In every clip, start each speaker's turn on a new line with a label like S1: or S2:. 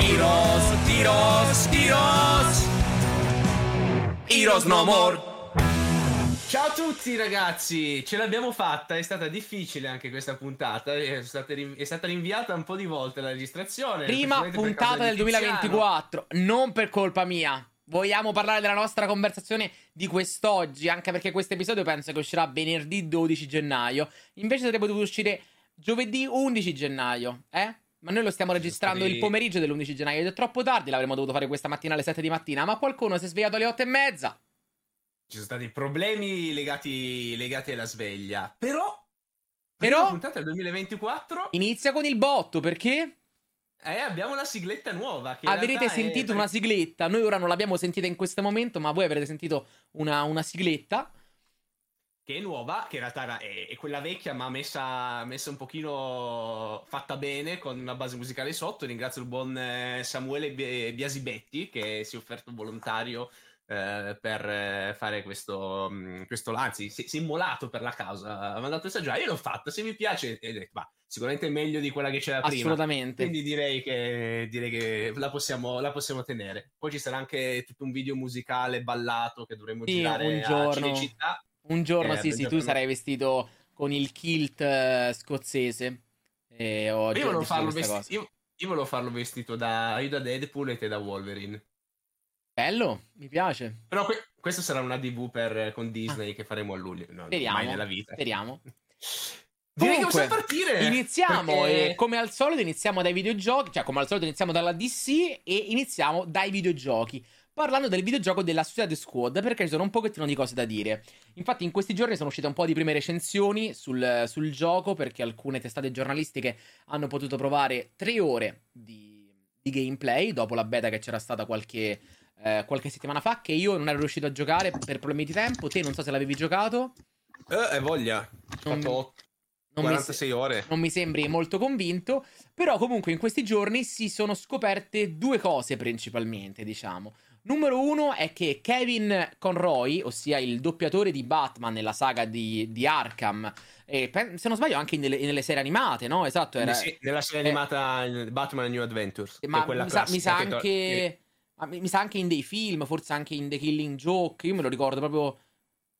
S1: Heroes, Heroes, Heroes. Heroes no more.
S2: Ciao a tutti ragazzi, ce l'abbiamo fatta, è stata difficile anche questa puntata, è stata, rin- è stata rinviata un po' di volte la registrazione.
S3: Prima puntata del
S2: di Tiziano.
S3: 2024, non per colpa mia. Vogliamo parlare della nostra conversazione di quest'oggi, anche perché questo episodio penso che uscirà venerdì 12 gennaio. Invece sarebbe dovuto uscire giovedì 11 gennaio, eh? Ma noi lo stiamo registrando il pomeriggio dell'11 gennaio ed è troppo tardi, l'avremmo dovuto fare questa mattina alle 7 di mattina, ma qualcuno si è svegliato alle 8 e mezza.
S2: Ci sono stati problemi legati, legati alla sveglia, però...
S3: Però-
S2: prima puntata del 2024
S3: Inizia con il botto, perché?
S2: eh, abbiamo la sigletta nuova.
S3: Avrete
S2: realtà è-
S3: sentito una sigletta, noi ora non l'abbiamo sentita in questo momento, ma voi avrete sentito una, una sigletta.
S2: Che è nuova, che in realtà era- è, è quella vecchia, ma messa, messa un pochino fatta bene con una base musicale sotto. Ringrazio il buon eh, Samuele Bi- Biasibetti che si è offerto volontario eh, per eh, fare questo, mh, questo anzi, si, si è immolato per la causa. Ha mandato messaggio, ah, io l'ho fatta, se mi piace, e "Ma, sicuramente è meglio di quella che c'era prima.
S3: Assolutamente.
S2: Quindi direi che, direi che la, possiamo, la possiamo tenere. Poi ci sarà anche tutto un video musicale ballato che dovremmo
S3: Sì,
S2: girare
S3: un
S2: a
S3: giorno.
S2: Cinecittà.
S3: Un giorno,
S2: Eh,
S3: sì, sì, tu
S2: giorno-
S3: sarai vestito con il kilt eh, scozzese. E ho
S2: Io volevo, farlo
S3: questa
S2: vesti-
S3: cosa.
S2: io, io volevo farlo vestito da, io da Deadpool e te da Wolverine.
S3: Bello, mi piace.
S2: Però que- questo sarà una DV per, con Disney che faremo a luglio. No,
S3: Speriamo.
S2: mai nella vita.
S3: Speriamo.
S2: Direi che
S3: Comunque,
S2: possiamo partire.
S3: Iniziamo
S2: perché-
S3: e come al solito iniziamo dai videogiochi, cioè come al solito iniziamo dalla DC e iniziamo dai videogiochi. Parlando del videogioco della Suicide Squad, perché ci sono un pochettino di cose da dire. Infatti, in questi giorni sono uscite un po' di prime recensioni sul, sul gioco, perché alcune testate giornalistiche hanno potuto provare tre ore di, di gameplay dopo la beta che c'era stata qualche, eh, qualche settimana fa. Che io non ero riuscito a giocare per problemi di tempo. Te non so se l'avevi giocato.
S2: Eh, voglia.
S3: Non-
S2: fatto
S3: Non mi-
S2: 46 ore.
S3: non mi sembri molto convinto, però comunque in questi giorni si sono scoperte due cose principalmente, diciamo. Numero uno è che Kevin Conroy, ossia il doppiatore di Batman nella saga di, di Arkham, e se non sbaglio anche nelle, nelle serie animate, no? Esatto, era...
S2: Sì, nella serie
S3: eh,
S2: animata Batman New Adventures. che
S3: ma mi sa, mi sa
S2: che
S3: anche... ma mi sa anche in dei film, forse anche in The Killing Joke, io me lo ricordo proprio...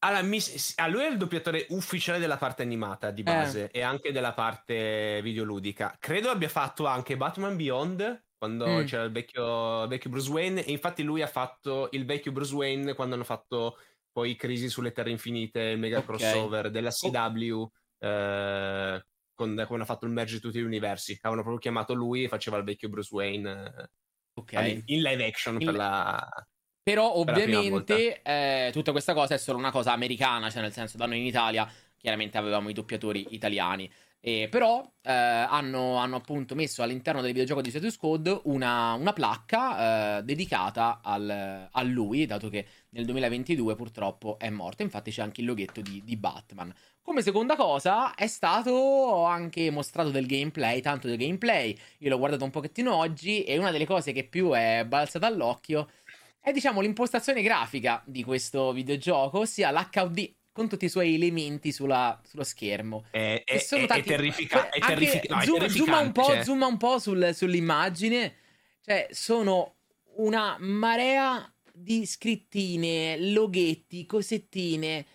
S2: Allora, mi- lui è il doppiatore ufficiale della parte animata di base e anche della parte videoludica. Credo abbia fatto anche Batman Beyond quando
S3: Mm.
S2: c'era il vecchio, il vecchio Bruce Wayne. E infatti lui ha fatto il vecchio Bruce Wayne quando hanno fatto poi Crisi sulle Terre Infinite, il mega
S3: Ok.
S2: crossover della CW. eh, con, quando hanno fatto il merge di tutti gli universi. Avevano proprio chiamato lui e faceva il vecchio Bruce Wayne eh,
S3: Ok.
S2: in live action
S3: In-
S2: per la.
S3: Però
S2: Per la
S3: ovviamente eh, tutta questa cosa è solo una cosa americana, cioè nel senso da noi in Italia chiaramente avevamo i doppiatori italiani. E però eh, hanno, hanno appunto messo all'interno del videogioco di Suicide Squad una, una placca eh, dedicata al- a lui, dato che nel 2022 purtroppo è morto. Infatti c'è anche il loghetto di, di Batman. Come seconda cosa è stato anche mostrato del gameplay, tanto del gameplay. Io l'ho guardato un pochettino oggi e una delle cose che più è balzata all'occhio è diciamo l'impostazione grafica di questo videogioco, ossia l'HUD con tutti i suoi elementi sulla- sullo schermo.
S2: È, è,
S3: sono tanti-
S2: è terrifica- è
S3: Anche
S2: terrifica- no, è
S3: zoom, zooma un po',
S2: terrificante.
S3: zooma un po' sul- sull'immagine. Cioè, sono una marea di scrittine, loghetti, cosettine.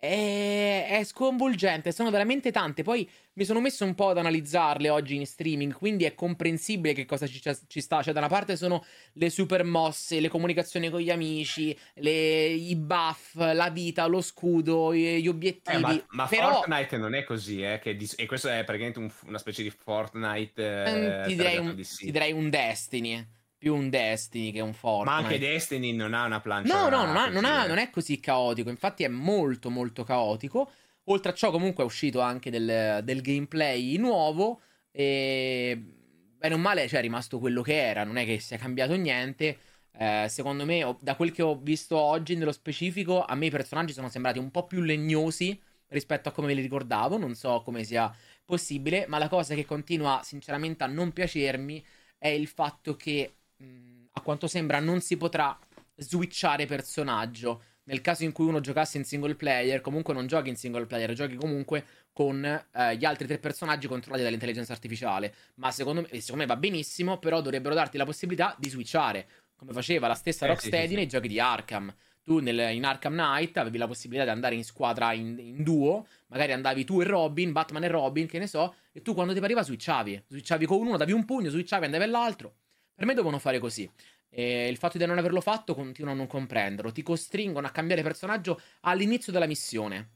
S3: È, è sconvolgente, sono veramente tante. Poi mi sono messo un po' ad analizzarle oggi in streaming, quindi è comprensibile che cosa ci, ci sta. Cioè, da una parte sono le super mosse, le comunicazioni con gli amici, le- i buff, la vita, lo scudo, gli obiettivi.
S2: Eh, ma, ma
S3: Però
S2: Fortnite non è così, eh, che dis- e questo è praticamente un- una specie di Fortnite.
S3: eh,
S2: eh,
S3: ti, direi un,
S2: DC.
S3: ti direi un Destiny. Più un Destiny che un Fortnite.
S2: Ma anche Destiny non ha una plancia.
S3: No, no, non, ha- non ha-
S2: eh.
S3: non è così caotico. Infatti, è molto, molto caotico. Oltre a ciò, comunque, è uscito anche del, del gameplay nuovo. E bene o male, cioè, è rimasto quello che era. Non è che sia cambiato niente. Eh, secondo me, da quel che ho visto oggi nello specifico, a me i personaggi sono sembrati un po' più legnosi rispetto a come me li ricordavo. Non so come sia possibile. Ma la cosa che continua, sinceramente, a non piacermi è il fatto che, mh, a quanto sembra, non si potrà switchare personaggio nel caso in cui uno giocasse in single player, comunque non giochi in single player, giochi comunque con eh, gli altri tre personaggi controllati dall'intelligenza artificiale. Ma secondo me, secondo me va benissimo, però dovrebbero darti la possibilità di switchare, come faceva la stessa
S2: Eh,
S3: Rocksteady
S2: sì, sì,
S3: nei giochi di Arkham. Tu nel- in Arkham Knight avevi la possibilità di andare in squadra in, in duo, magari andavi tu e Robin, Batman e Robin, che ne so, e tu quando ti pareva switchavi. Switchavi con uno, davi un pugno, switchavi, andavi all'altro. Per me devono fare così. E il fatto di non averlo fatto continuo a non comprenderlo. Ti costringono a cambiare personaggio all'inizio della missione.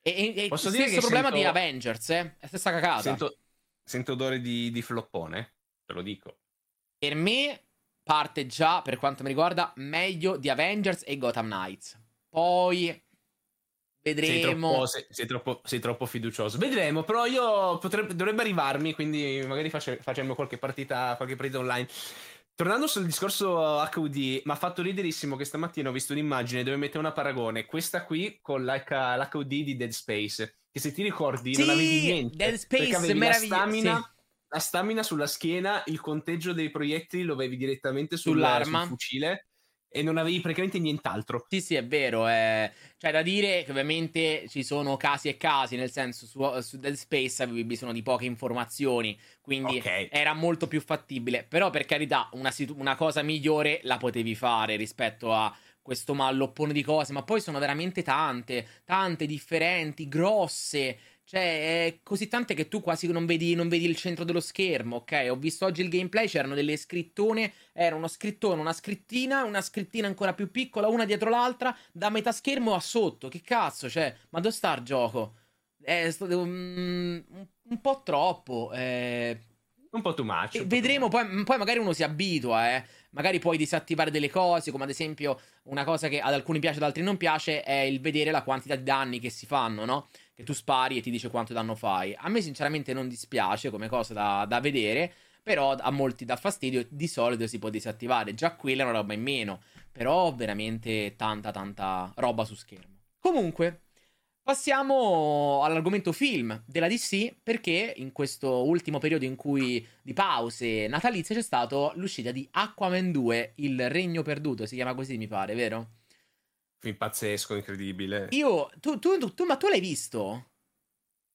S3: E, e,
S2: Posso
S3: stesso
S2: dire
S3: problema
S2: sento-
S3: di Avengers, eh? È stessa cagata.
S2: Sento, sento odore di, di floppone, te lo dico.
S3: Per me parte già, per quanto mi riguarda, meglio di Avengers e Gotham Knights. Poi
S2: Sei
S3: vedremo.
S2: troppo, sei, sei troppo- sei troppo fiducioso. Vedremo, però io potrebbe, dovrebbe arrivarmi, quindi magari face- facciamo qualche partita, qualche partita online. Tornando sul discorso HUD, mi ha fatto riderissimo che stamattina ho visto un'immagine dove mette una paragone, questa qui con l'H- l'HUD di Dead Space, che se ti ricordi non
S3: Sì,
S2: avevi niente.
S3: Dead Space,
S2: avevi la stamina,
S3: sì.
S2: la stamina sulla schiena, il conteggio dei proiettili lo avevi direttamente sul,
S3: Sull'arma.
S2: sul fucile e non avevi praticamente nient'altro.
S3: Sì, sì, è vero. eh. Cioè, da dire che ovviamente ci sono casi e casi, nel senso, su, su Dead Space avevi bisogno di poche informazioni, quindi
S2: Ok.
S3: era molto più fattibile. Però, per carità, una, situ- una cosa migliore la potevi fare rispetto a questo malloppone di cose, ma poi sono veramente tante, tante differenti, grosse. Cioè, è così tante che tu quasi non vedi, non vedi il centro dello schermo, ok? Ho visto oggi il gameplay, c'erano delle scrittone, era uno scrittone, una scrittina, una scrittina ancora più piccola, una dietro l'altra, da metà schermo a sotto. Che cazzo, cioè, ma dove sta il gioco? È sto- un, un po' troppo. eh.
S2: Un po' too much. Po' too
S3: vedremo,
S2: much.
S3: poi, poi magari uno si abitua, eh. Magari puoi disattivare delle cose, come ad esempio una cosa che ad alcuni piace, ad altri non piace, è il vedere la quantità di danni che si fanno, no? Che tu spari e ti dice quanto danno fai. A me sinceramente non dispiace come cosa da, da vedere, però a molti dà fastidio, di solito si può disattivare. Già quella è una roba in meno, però veramente tanta tanta roba su schermo. Comunque, Passiamo all'argomento film della DC perché in questo ultimo periodo in cui di pause natalizie c'è stata l'uscita di Aquaman 2, Il Regno Perduto, si chiama così mi pare, vero?
S2: Film pazzesco, incredibile.
S3: Io, tu, tu, tu- ma tu l'hai visto?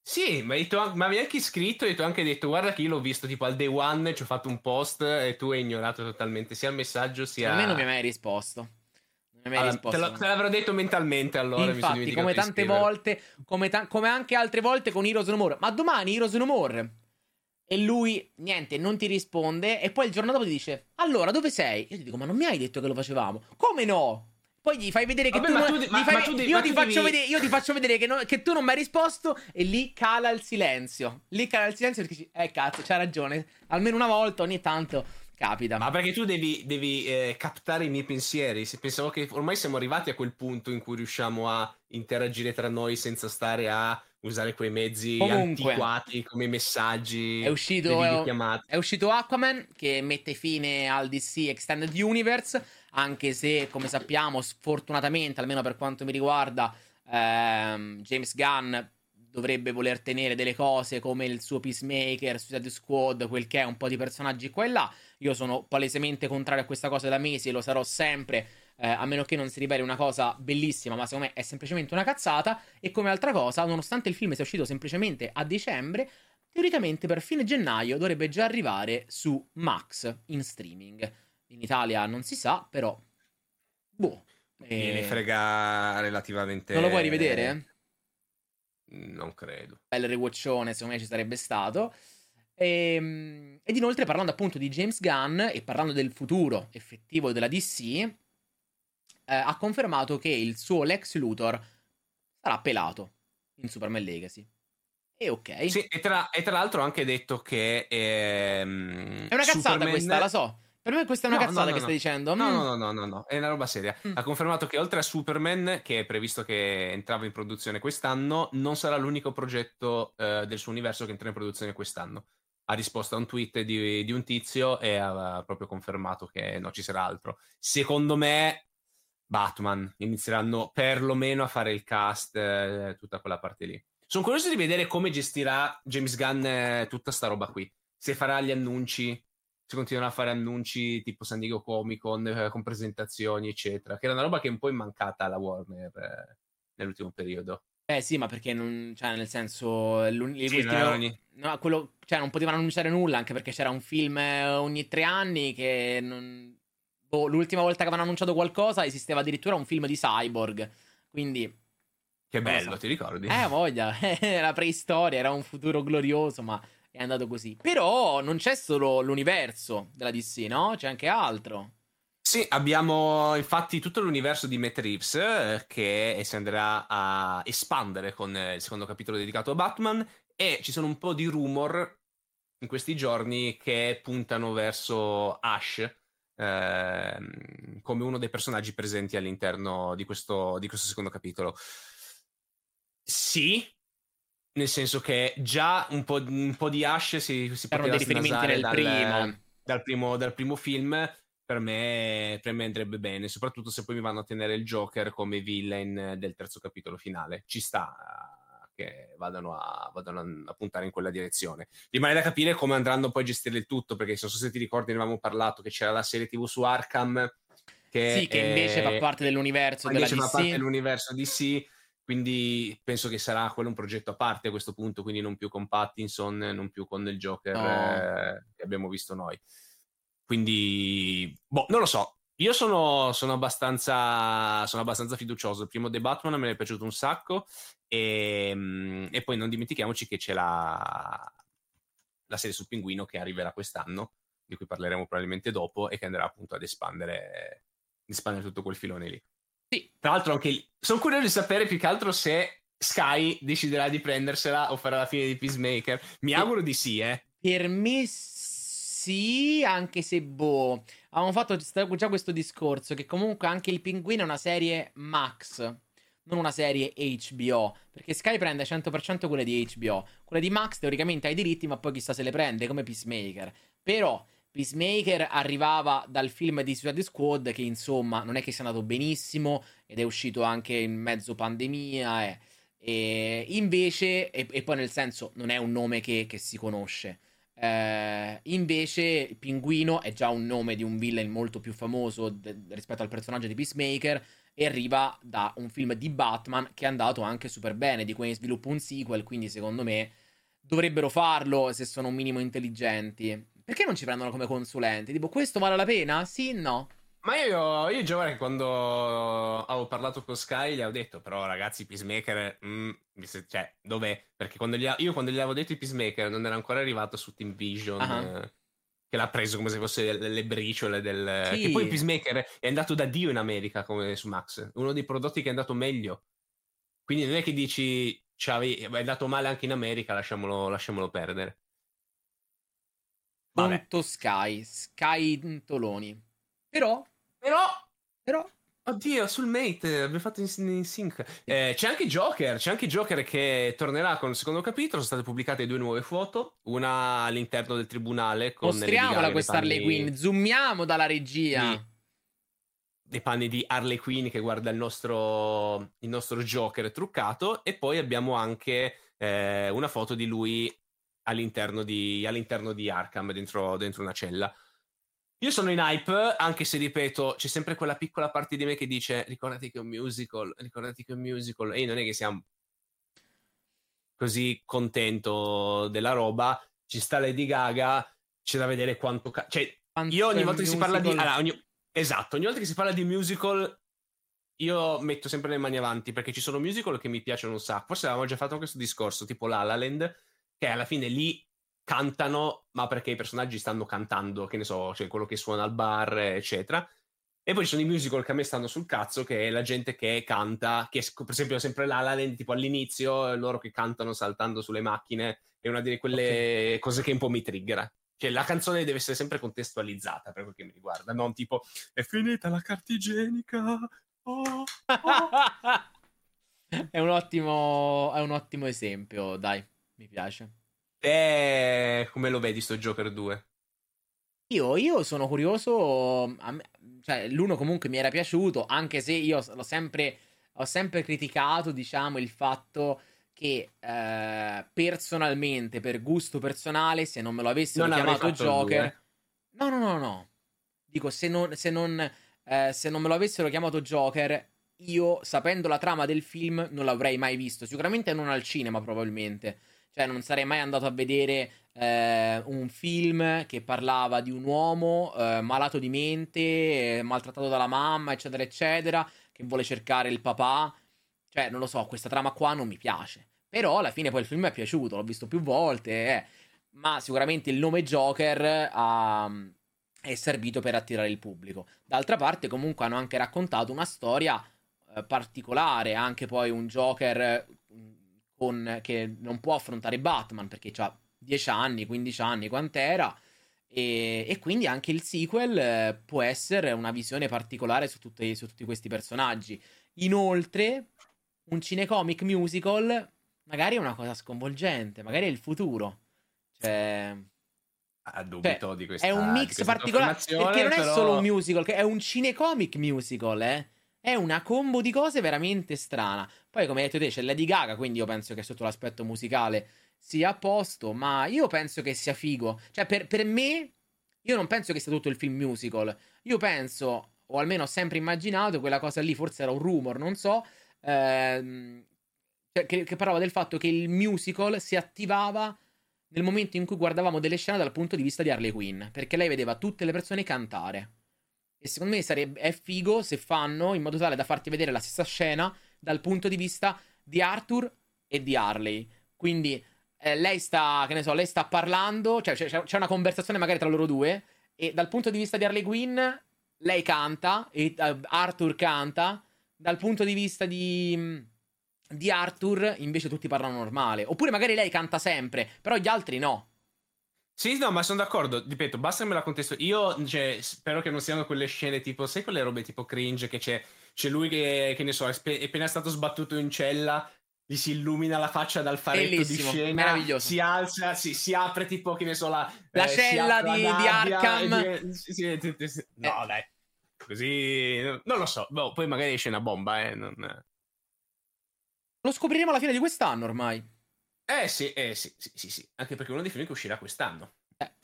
S2: Sì, ma detto- ma mi hai anche iscritto e ti ho anche detto guarda che io l'ho visto tipo al day one, ci ho fatto un post e tu hai ignorato totalmente sia il messaggio sia...
S3: A me non mi hai mai risposto. Non mi hai mai
S2: Allora, te,
S3: risposto.
S2: lo- te l'avrò detto mentalmente allora.
S3: Infatti, come tante volte, come, ta- come anche altre volte con Heroes No More. Ma domani Heroes No More. E lui, niente, non ti risponde. E poi il giorno dopo ti dice: Allora, dove sei? Io ti dico: Ma non mi hai detto che lo facevamo? Come no? Poi gli fai vedere che
S2: Vabbè,
S3: tu,
S2: ma
S3: non-
S2: tu ma-
S3: fai-
S2: ma tu devi-
S3: io, ti
S2: devi-
S3: vedere, io ti faccio vedere che, non- che tu non mi hai risposto. E lì cala il silenzio. Lì cala il silenzio perché dici: Eh, cazzo, c'ha ragione. Almeno una volta ogni tanto capita.
S2: Ma perché tu devi, devi, eh, captare i miei pensieri. Se pensavo che ormai siamo arrivati a quel punto in cui riusciamo a interagire tra noi senza stare a usare quei mezzi
S3: Comunque.
S2: antiquati come messaggi,
S3: È uscito-
S2: videochiamate.
S3: È uscito Aquaman che mette fine al DC Extended Universe, anche se, come sappiamo, sfortunatamente, almeno per quanto mi riguarda, ehm, James Gunn dovrebbe voler tenere delle cose come il suo Peacemaker, Suicide Squad, quel che è, un po' di personaggi qua e là. Io sono palesemente contrario a questa cosa da mesi e lo sarò sempre, eh, a meno che non si riveli una cosa bellissima, ma secondo me è semplicemente una cazzata. E come altra cosa, nonostante il film sia uscito semplicemente a dicembre, teoricamente per fine gennaio dovrebbe già arrivare su Max in streaming. In Italia non si sa, però. Boh.
S2: Me ne
S3: Eh,
S2: frega relativamente.
S3: non lo vuoi rivedere?
S2: Non credo.
S3: bel rewatchone, secondo me ci sarebbe stato. Ehm, ed inoltre, parlando appunto di James Gunn e parlando del futuro effettivo della DC, eh, ha confermato che il suo Lex Luthor sarà pelato in Superman Legacy. E ok.
S2: Sì, e tra, e tra l'altro ha anche detto che. ehm,
S3: È una cazzata
S2: Superman-
S3: questa, la so. Per me questa è una
S2: No,
S3: cazzata
S2: no, no,
S3: che stai dicendo.
S2: No,
S3: Mm.
S2: no, no, no, no, no, è una roba seria.
S3: Mm.
S2: Ha confermato che oltre a Superman, che è previsto che entrava in produzione quest'anno, non sarà l'unico progetto eh, del suo universo che entra in produzione quest'anno. Ha risposto a un tweet di, di un tizio e ha proprio confermato che non ci sarà altro. Secondo me, Batman inizieranno perlomeno a fare il cast, eh, tutta quella parte lì. Sono curioso di vedere come gestirà James Gunn eh, tutta sta roba qui. Se farà gli annunci si continuano a fare annunci tipo San Diego Comic Con eh, con presentazioni, eccetera, che era una roba che è un po' è mancata alla Warner eh, nell'ultimo periodo.
S3: Eh sì, ma perché non, cioè, nel senso,
S2: Sì,
S3: l'ultimo-
S2: non era ogni-
S3: no, quello, cioè, non potevano annunciare nulla anche perché c'era un film eh, ogni tre anni che non- boh, l'ultima volta che avevano annunciato qualcosa esisteva addirittura un film di Cyborg. Quindi,
S2: Che bello,
S3: so.
S2: ti ricordi?
S3: eh, voglia, la preistoria era un futuro glorioso, ma è andato così. Però non c'è solo l'universo della DC, no? C'è anche altro.
S2: Sì, abbiamo infatti tutto l'universo di Matt Reeves eh, che si andrà a espandere con eh, il secondo capitolo dedicato a Batman e ci sono un po' di rumor in questi giorni che puntano verso Ash ehm, come uno dei personaggi presenti all'interno di questo, di questo secondo capitolo. Sì, nel senso che già un po', un po' di Ash si, si
S3: C'erano
S2: poteva
S3: dei riferimenti nel
S2: dal-
S3: primo.
S2: dal primo, dal primo film, per me, per me andrebbe bene, soprattutto se poi mi vanno a tenere il Joker come villain del terzo capitolo finale. Ci sta eh, che vadano a, vadano a puntare in quella direzione. Rimane da capire come andranno poi a gestire il tutto, perché non so se ti ricordi, ne avevamo parlato, che c'era la serie TV su Arkham. Che,
S3: Sì, che invece
S2: eh,
S3: fa parte dell'universo della
S2: invece fa
S3: DC.
S2: parte dell'universo DC, quindi penso che sarà quello un progetto a parte a questo punto, quindi non più con Pattinson, non più con il Joker
S3: No.
S2: eh, che abbiamo visto noi. Quindi, boh, non lo so. Io sono, sono abbastanza, sono abbastanza fiducioso. Il primo The Batman me ne è piaciuto un sacco. E, mm, e poi non dimentichiamoci che c'è la, la serie sul pinguino che arriverà quest'anno, di cui parleremo probabilmente dopo, e che andrà appunto ad espandere, espandere tutto quel filone lì.
S3: Sì.
S2: Tra l'altro, anche lì, sono curioso di sapere più che altro se Sky deciderà di prendersela o farà la fine di Peacemaker. Mi
S3: Sì.
S2: auguro di sì, eh.
S3: Per me sì, anche se boh. Avevamo fatto già questo discorso che comunque anche il pinguino è una serie Max, non una serie HBO, perché Sky prende 100% quelle di HBO. Quelle di Max teoricamente ha i diritti, ma poi chissà se le prende come Peacemaker. Però Peacemaker arrivava dal film di Suicide Squad che insomma non è che sia andato benissimo ed è uscito anche in mezzo pandemia eh. e invece e, e poi nel senso non è un nome che, che si conosce. Eh, invece Pinguino è già un nome di un villain molto più famoso de- rispetto al personaggio di Peacemaker e arriva da un film di Batman che è andato anche super bene, di cui sviluppa un sequel, quindi secondo me dovrebbero farlo se sono un minimo intelligenti. Perché non ci prendono come consulenti? Tipo, questo vale la pena? Sì, no.
S2: Ma io, io che quando avevo parlato con Sky gli avevo detto, però ragazzi, Peacemaker, mm, cioè, dov'è? Perché quando gli, io quando gli avevo detto i Peacemaker non era ancora arrivato su Team Vision, eh, che l'ha preso come se fosse le, le briciole del...
S3: Sì.
S2: Che poi Peacemaker è andato da Dio in America come su Max, uno dei prodotti che è andato meglio. Quindi non è che dici, "C'avevi- è andato male anche in America, lasciamolo, lasciamolo perdere. Vabbè.
S3: Punto Sky. Sky Toloni. Però,
S2: Però
S3: però,
S2: Oddio, sul Mate abbiamo fatto in, in sync. Eh, c'è anche Joker, c'è anche Joker che tornerà con il secondo capitolo. Sono state pubblicate due nuove foto, una all'interno del tribunale con
S3: mostriamola
S2: nei
S3: questa Harley
S2: panni
S3: Quinn. Zoomiamo dalla regia.
S2: dei panni di Harley Quinn che guarda il nostro, il nostro Joker truccato e poi abbiamo anche eh, una foto di lui all'interno di, all'interno di Arkham, dentro, dentro una cella. Io sono in hype, anche se ripeto, c'è sempre quella piccola parte di me che dice ricordati che è un musical, ricordati che è un musical, e non è che siamo così contento della roba, ci sta Lady Gaga, c'è da vedere quanto... ca- cioè,
S3: Quanto
S2: io ogni volta che si parla di...
S3: musical-
S2: allora, ogni- Esatto, ogni volta che si parla di musical io metto sempre le mani avanti perché ci sono musical che mi piacciono un sacco. Forse avevamo già fatto questo discorso, tipo La La Land, che alla fine lì cantano, ma perché i personaggi stanno cantando, che ne so, cioè quello che suona al bar, eccetera. E poi ci sono i musical che a me stanno sul cazzo, che è la gente che canta, che per esempio sempre La La Land, tipo all'inizio, loro che cantano saltando sulle macchine, è una di quelle cose che un po' mi triggera. Cioè, la canzone deve essere sempre contestualizzata per quel che mi riguarda, non tipo è finita la carta igienica. Oh, oh.
S3: è, un ottimo, è un ottimo esempio, dai, mi piace.
S2: Te come lo vedi sto Joker 2?
S3: Io, io sono curioso, me- cioè l'uno comunque mi era piaciuto, anche se io l'ho sempre, ho sempre criticato, diciamo, il fatto che eh, personalmente, per gusto personale, se non me lo avessero
S2: Non
S3: chiamato Joker. No, no, no, no. Dico, se non, se non, eh, se non me lo avessero chiamato Joker, io, sapendo la trama del film, non l'avrei mai visto. Sicuramente non al cinema, probabilmente. Cioè, non sarei mai andato a vedere eh, un film che parlava di un uomo eh, malato di mente, eh, maltrattato dalla mamma, eccetera, eccetera, che vuole cercare il papà. Cioè, non lo so, questa trama qua non mi piace. Però alla fine poi il film mi è piaciuto, l'ho visto più volte. Eh. Ma sicuramente il nome Joker ha, è servito per attirare il pubblico. D'altra parte, comunque, hanno anche raccontato una storia eh, particolare. Anche poi un Joker con, che non può affrontare Batman perché ha 10 anni, 15 anni, quant'era. E, e, quindi anche il sequel eh, può essere una visione particolare su, tutti, su tutti questi personaggi. Inoltre, un cinecomic musical magari è una cosa sconvolgente, magari è il futuro. Cioè.
S2: Ah, dubito cioè, di questa
S3: È un mix particolare. Perché non
S2: però...
S3: è solo un musical, è un cinecomic musical, eh. È una combo di cose veramente strana. Poi, come hai detto te, c'è Lady Gaga, quindi io penso che sotto l'aspetto musicale sia a posto, ma io penso che sia figo. Cioè, per, per me, io non penso che sia tutto il film musical. Io penso, o almeno ho sempre immaginato, quella cosa lì, forse era un rumor, non so, ehm, cioè, che, che parlava del fatto che il musical si attivava nel momento in cui guardavamo delle scene dal punto di vista di Harley Quinn, perché lei vedeva tutte le persone cantare. E secondo me sarebbe, è figo se fanno in modo tale da farti vedere la stessa scena dal punto di vista di Arthur e di Harley. Quindi eh, lei sta, che ne so, lei sta parlando, cioè c'è, c'è, una conversazione magari tra loro due, e dal punto di vista di Harley Quinn, lei canta, e uh, Arthur canta, dal punto di vista di, di Arthur invece tutti parlano normale. Oppure magari lei canta sempre, però gli altri no.
S2: Sì, no, ma sono d'accordo. Ripeto, basta che me la contesto. Io cioè, spero che non siano quelle scene tipo, sai quelle robe tipo cringe che c'è, c'è lui che, che ne so, è, spe- è appena stato sbattuto in cella gli si illumina la faccia dal faretto
S3: Bellissimo,
S2: di scena,
S3: meraviglioso.
S2: si alza, si, si, apre tipo, che ne so, la,
S3: la eh, cella di,
S2: la
S3: di Arkham.
S2: E, sì, no, eh. dai, così, non lo so, boh, poi magari esce una bomba, eh, non...
S3: Lo scopriremo alla fine di quest'anno ormai.
S2: Eh sì, eh sì, sì, sì, sì. anche perché uno dei film che uscirà quest'anno.
S3: Eh.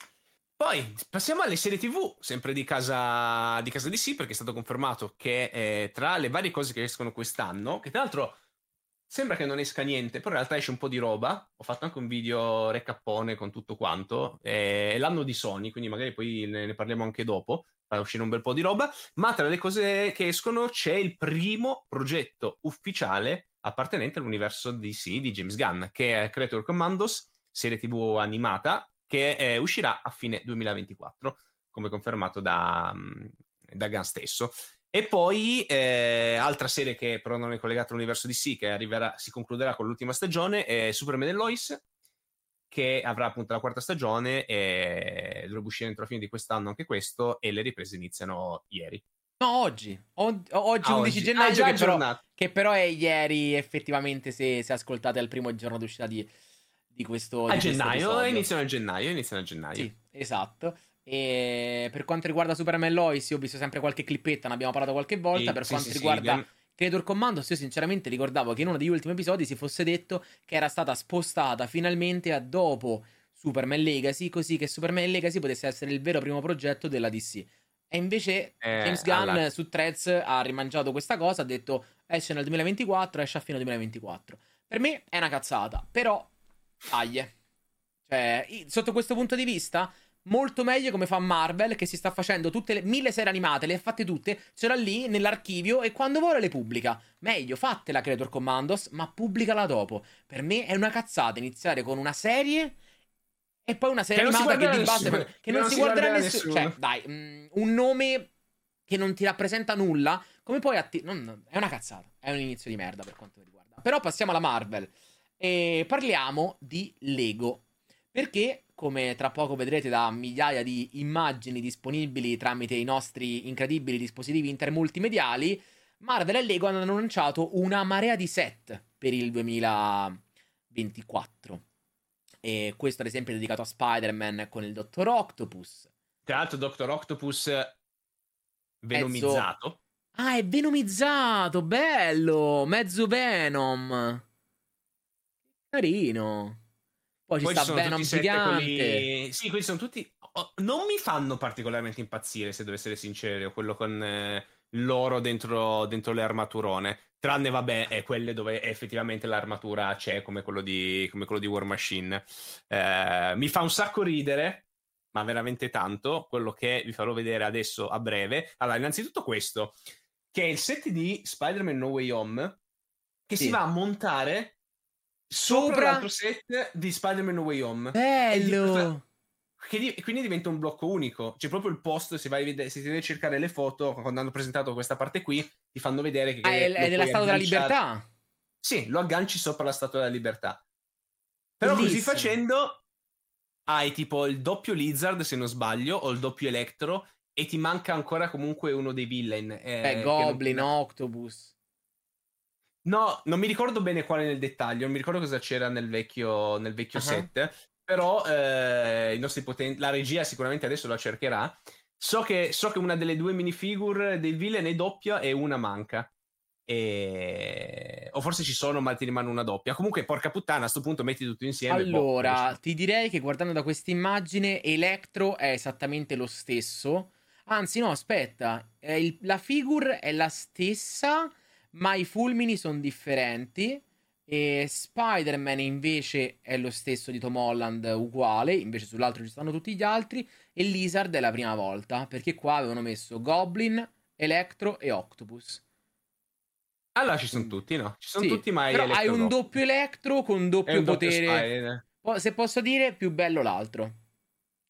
S2: Poi passiamo alle serie TV, sempre di casa di casa DC, perché è stato confermato che eh, tra le varie cose che escono quest'anno, che tra l'altro sembra che non esca niente, però in realtà esce un po' di roba. Ho fatto anche un video recappone con tutto quanto. È l'anno di Sony, quindi magari poi ne, ne parliamo anche dopo. Fa uscire un bel po' di roba. Ma tra le cose che escono c'è il primo progetto ufficiale appartenente all'universo DC di James Gunn, che è Creator Commandos, serie TV animata, che eh, uscirà a fine 2024, come confermato da, mm, da Gunn stesso. E poi eh, altra serie che però non è collegata all'universo DC, che arriverà, si concluderà con l'ultima stagione, è Superman e Lois, che avrà appunto la quarta stagione e dovrebbe uscire entro la fine di quest'anno anche questo, e le riprese iniziano ieri.
S3: No, oggi. O- oggi, ah, 11 oggi. gennaio, ah, che, però, che, però, è ieri effettivamente se, se ascoltate al primo giorno d'uscita di, di questo...
S2: A di gennaio, iniziano a gennaio, iniziano a gennaio.
S3: Sì, esatto. E per quanto riguarda Superman Lois, io ho visto sempre qualche clippetta, ne abbiamo parlato qualche volta. Sì, per sì, quanto sì, riguarda sì, Creator Commandos, io sinceramente ricordavo che in uno degli ultimi episodi si fosse detto che era stata spostata finalmente a dopo Superman Legacy, così che Superman Legacy potesse essere il vero primo progetto della DC. E invece eh, James Gunn alla... su Threads ha rimangiato questa cosa, ha detto esce nel 2024, esce a fine 2024. Per me è una cazzata, però taglie. Cioè, sotto questo punto di vista, molto meglio come fa Marvel che si sta facendo tutte le mille serie animate, le ha fatte tutte, ce l'ha lì nell'archivio e quando vuole le pubblica. Meglio, fatela Creator Commandos, ma pubblicala dopo. Per me è una cazzata iniziare con una serie e poi una serie che animata che di base nessuno, che, non, non, si guarderà nessuno. Cioè, dai, mh, mm, un nome che non ti rappresenta nulla, come poi atti- non, è una cazzata, è un inizio di merda per quanto mi riguarda. Però passiamo alla Marvel e parliamo di Lego. Perché come tra poco vedrete da migliaia di immagini disponibili tramite i nostri incredibili dispositivi intermultimediali, Marvel e Lego hanno annunciato una marea di set per il 2024. E questo ad esempio è dedicato a Spider-Man con il Dottor Octopus.
S2: Tra l'altro Dottor Octopus venomizzato.
S3: Mezzo... Ah, è venomizzato, bello, mezzo Venom. Carino. Poi ci Poi sta Venom gigante.
S2: Quelli... Sì, quelli sono tutti oh, non mi fanno particolarmente impazzire, se devo essere sincero, quello con eh, l'oro dentro, dentro le armaturone. Tranne, vabbè, è quelle dove effettivamente l'armatura c'è, come quello di, come quello di War Machine. Eh, mi fa un sacco ridere, ma veramente tanto, quello che vi farò vedere adesso a breve. Allora, innanzitutto questo, che è il set di Spider-Man No Way Home, che
S3: Sì.
S2: si va a montare sopra,
S3: Sopra-
S2: l'altro set di Spider-Man No Way Home.
S3: Bello!
S2: Di- quindi diventa un blocco unico. C'è proprio il post, se vai a vedere, se ti devi cercare le foto, quando hanno presentato questa parte qui, ti fanno vedere che...
S3: Ah, è, è della Statua della Libertà.
S2: Sì, lo agganci sopra la Statua della Libertà. Però così
S3: Bellissimo.
S2: facendo hai tipo il doppio Lizard, se non sbaglio, o il doppio Electro, e ti manca ancora comunque uno dei villain. eh,
S3: Beh, Goblin,
S2: non...
S3: Octopus.
S2: No, non mi ricordo bene quale nel dettaglio, non mi ricordo cosa c'era nel vecchio, nel vecchio
S3: Ah.
S2: set, però eh, i nostri poten- la regia sicuramente adesso la cercherà. So che, so che una delle due minifigure dei villain è doppia e una manca. E... O forse ci sono, ma ti rimane una doppia. Comunque, porca puttana, a sto punto metti tutto insieme. boh,
S3: Allora,
S2: esce.
S3: ti direi che guardando da questa immagine, Electro è esattamente lo stesso. Anzi, no, aspetta, il- la figure è la stessa, ma i fulmini sono differenti. E Spider-Man invece è lo stesso di Tom Holland, uguale. Invece sull'altro ci stanno tutti gli altri. E Lizard è la prima volta, perché qua avevano messo Goblin, Electro e Octopus.
S2: Allora ci sono tutti, no? Ci sono
S3: Sì,
S2: tutti, ma
S3: Però hai un
S2: doppio.
S3: Electro con doppio
S2: un doppio
S3: potere.
S2: Spider.
S3: Po- Se posso dire, più bello l'altro.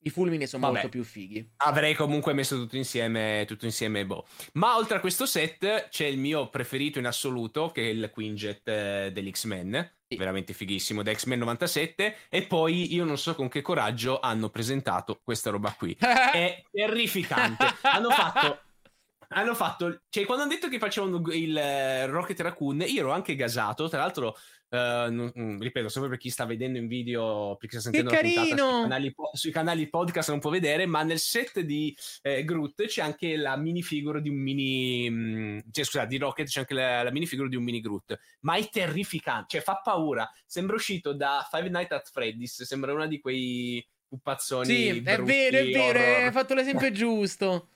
S3: I fulmini sono
S2: Vabbè.
S3: molto più fighi.
S2: Avrei comunque messo tutto insieme, tutto insieme boh. Ma oltre a questo set c'è il mio preferito in assoluto, che è il Quinjet eh, dell'X-Men,
S3: Sì.
S2: veramente fighissimo, da X-Men 97, e poi io non so con che coraggio hanno presentato questa roba qui. È terrificante. hanno fatto... Hanno fatto, cioè, quando hanno detto che facevano il eh, Rocket Raccoon, io ero anche gasato. Tra l'altro, non- mm, ripeto, sempre per chi sta vedendo in video, perché sta sentendo
S3: Che
S2: la puntata
S3: carino!
S2: sui canali, sui canali podcast non può vedere, ma nel set di eh, Groot c'è anche la minifigure di un mini, mm, cioè scusa, di Rocket c'è anche la, la minifigure di un mini Groot, ma è terrificante, cioè fa paura. Sembra uscito da Five Nights at Freddy's, sembra una di quei pupazzoni.
S3: Sì, è
S2: brutti,
S3: vero, è vero,
S2: horror.
S3: hai fatto l'esempio giusto.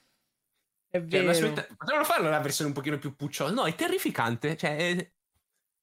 S3: È
S2: Cioè,
S3: vero.
S2: ma aspetta, potevano farla una versione un pochino più pucciosa. No, è terrificante. Cioè, è-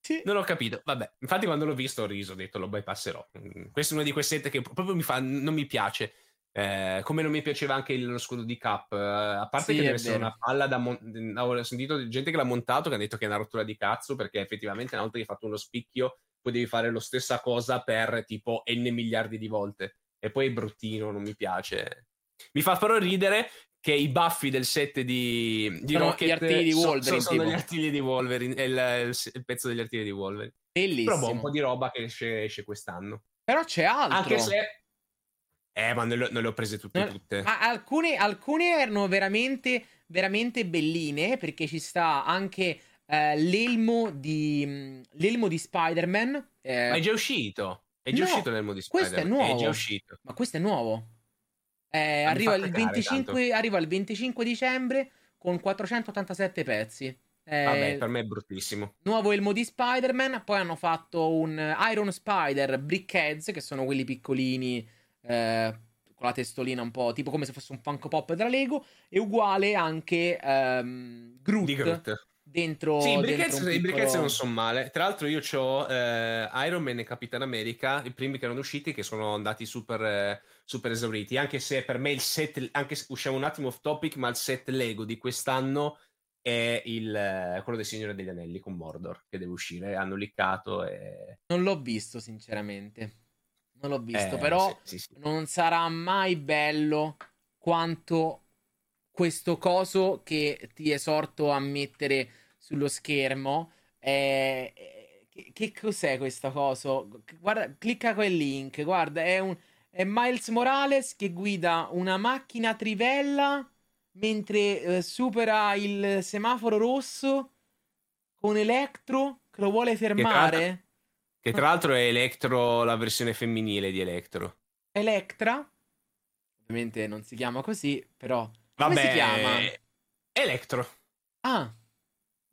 S3: Sì.
S2: non ho capito. Vabbè, infatti, quando l'ho visto ho riso, ho detto lo bypasserò. Mm, Questo è uno di quei set che proprio mi fa, non mi piace. Eh, come non mi piaceva anche lo scudo di Cap. Eh, a parte
S3: Sì,
S2: che deve essere una palla da. mon- ho sentito gente che l'ha montato che ha detto che è una rottura di cazzo. Perché effettivamente, una volta che hai fatto uno spicchio, potevi fare lo stessa cosa per tipo n miliardi di volte. E poi è bruttino, non mi piace. Mi fa però ridere che i baffi del set di, di
S3: Sono
S2: Rocket
S3: gli artigli di Wolverine,
S2: so- sono
S3: tipo.
S2: gli artigli di Wolverine, è il, il- pezzo degli artigli di Wolverine.
S3: Bellissimo.
S2: Però boh, un po' di roba che esce, esce quest'anno.
S3: Però c'è altro.
S2: Anche se... Eh, ma non le, non le ho prese tutte tutte.
S3: a- alcune, alcune erano veramente, veramente belline perché ci sta anche eh, l'elmo di, l'elmo di Spider-Man. eh,
S2: Ma è già uscito. È già
S3: no,
S2: uscito nel modo di
S3: questo è
S2: Spider-Man.
S3: nuovo.
S2: già uscito.
S3: ma questo è nuovo. Eh, arriva, il
S2: cagare
S3: 25, arriva il 25 dicembre con 487 pezzi. Eh,
S2: Vabbè, per me è bruttissimo.
S3: nuovo elmo di Spider-Man. Poi hanno fatto un Iron Spider Brickheads, che sono quelli piccolini eh, con la testolina un po' tipo come se fosse un Funko Pop della Lego. E uguale anche ehm, Groot,
S2: Di Groot.
S3: Dentro.
S2: Sì, i briquettes,
S3: piccolo-
S2: non sono male. Tra l'altro, io ho Iron Man e Capitan America, i primi che erano usciti, che sono andati super, eh, super esauriti. Anche se per me il set, anche se usciamo un attimo off topic, ma il set Lego di quest'anno è il, eh, quello del Signore degli Anelli con Mordor, che deve uscire. Hanno liccato e.
S3: Non l'ho visto, sinceramente. Non l'ho visto,
S2: eh,
S3: però
S2: sì, sì, sì.
S3: non sarà mai bello quanto questo coso che ti esorto a mettere sullo schermo. Eh, eh, che, che cos'è questo coso? Guarda, clicca quel link. Guarda, è, un, è Miles Morales che guida una macchina trivella mentre eh, supera il semaforo rosso con Electro che lo vuole fermare.
S2: Che tra l'altro è Electro, la versione femminile di Electro.
S3: Electra. Ovviamente non si chiama così, però. Come
S2: Vabbè,
S3: si chiama?
S2: Electro.
S3: Ah,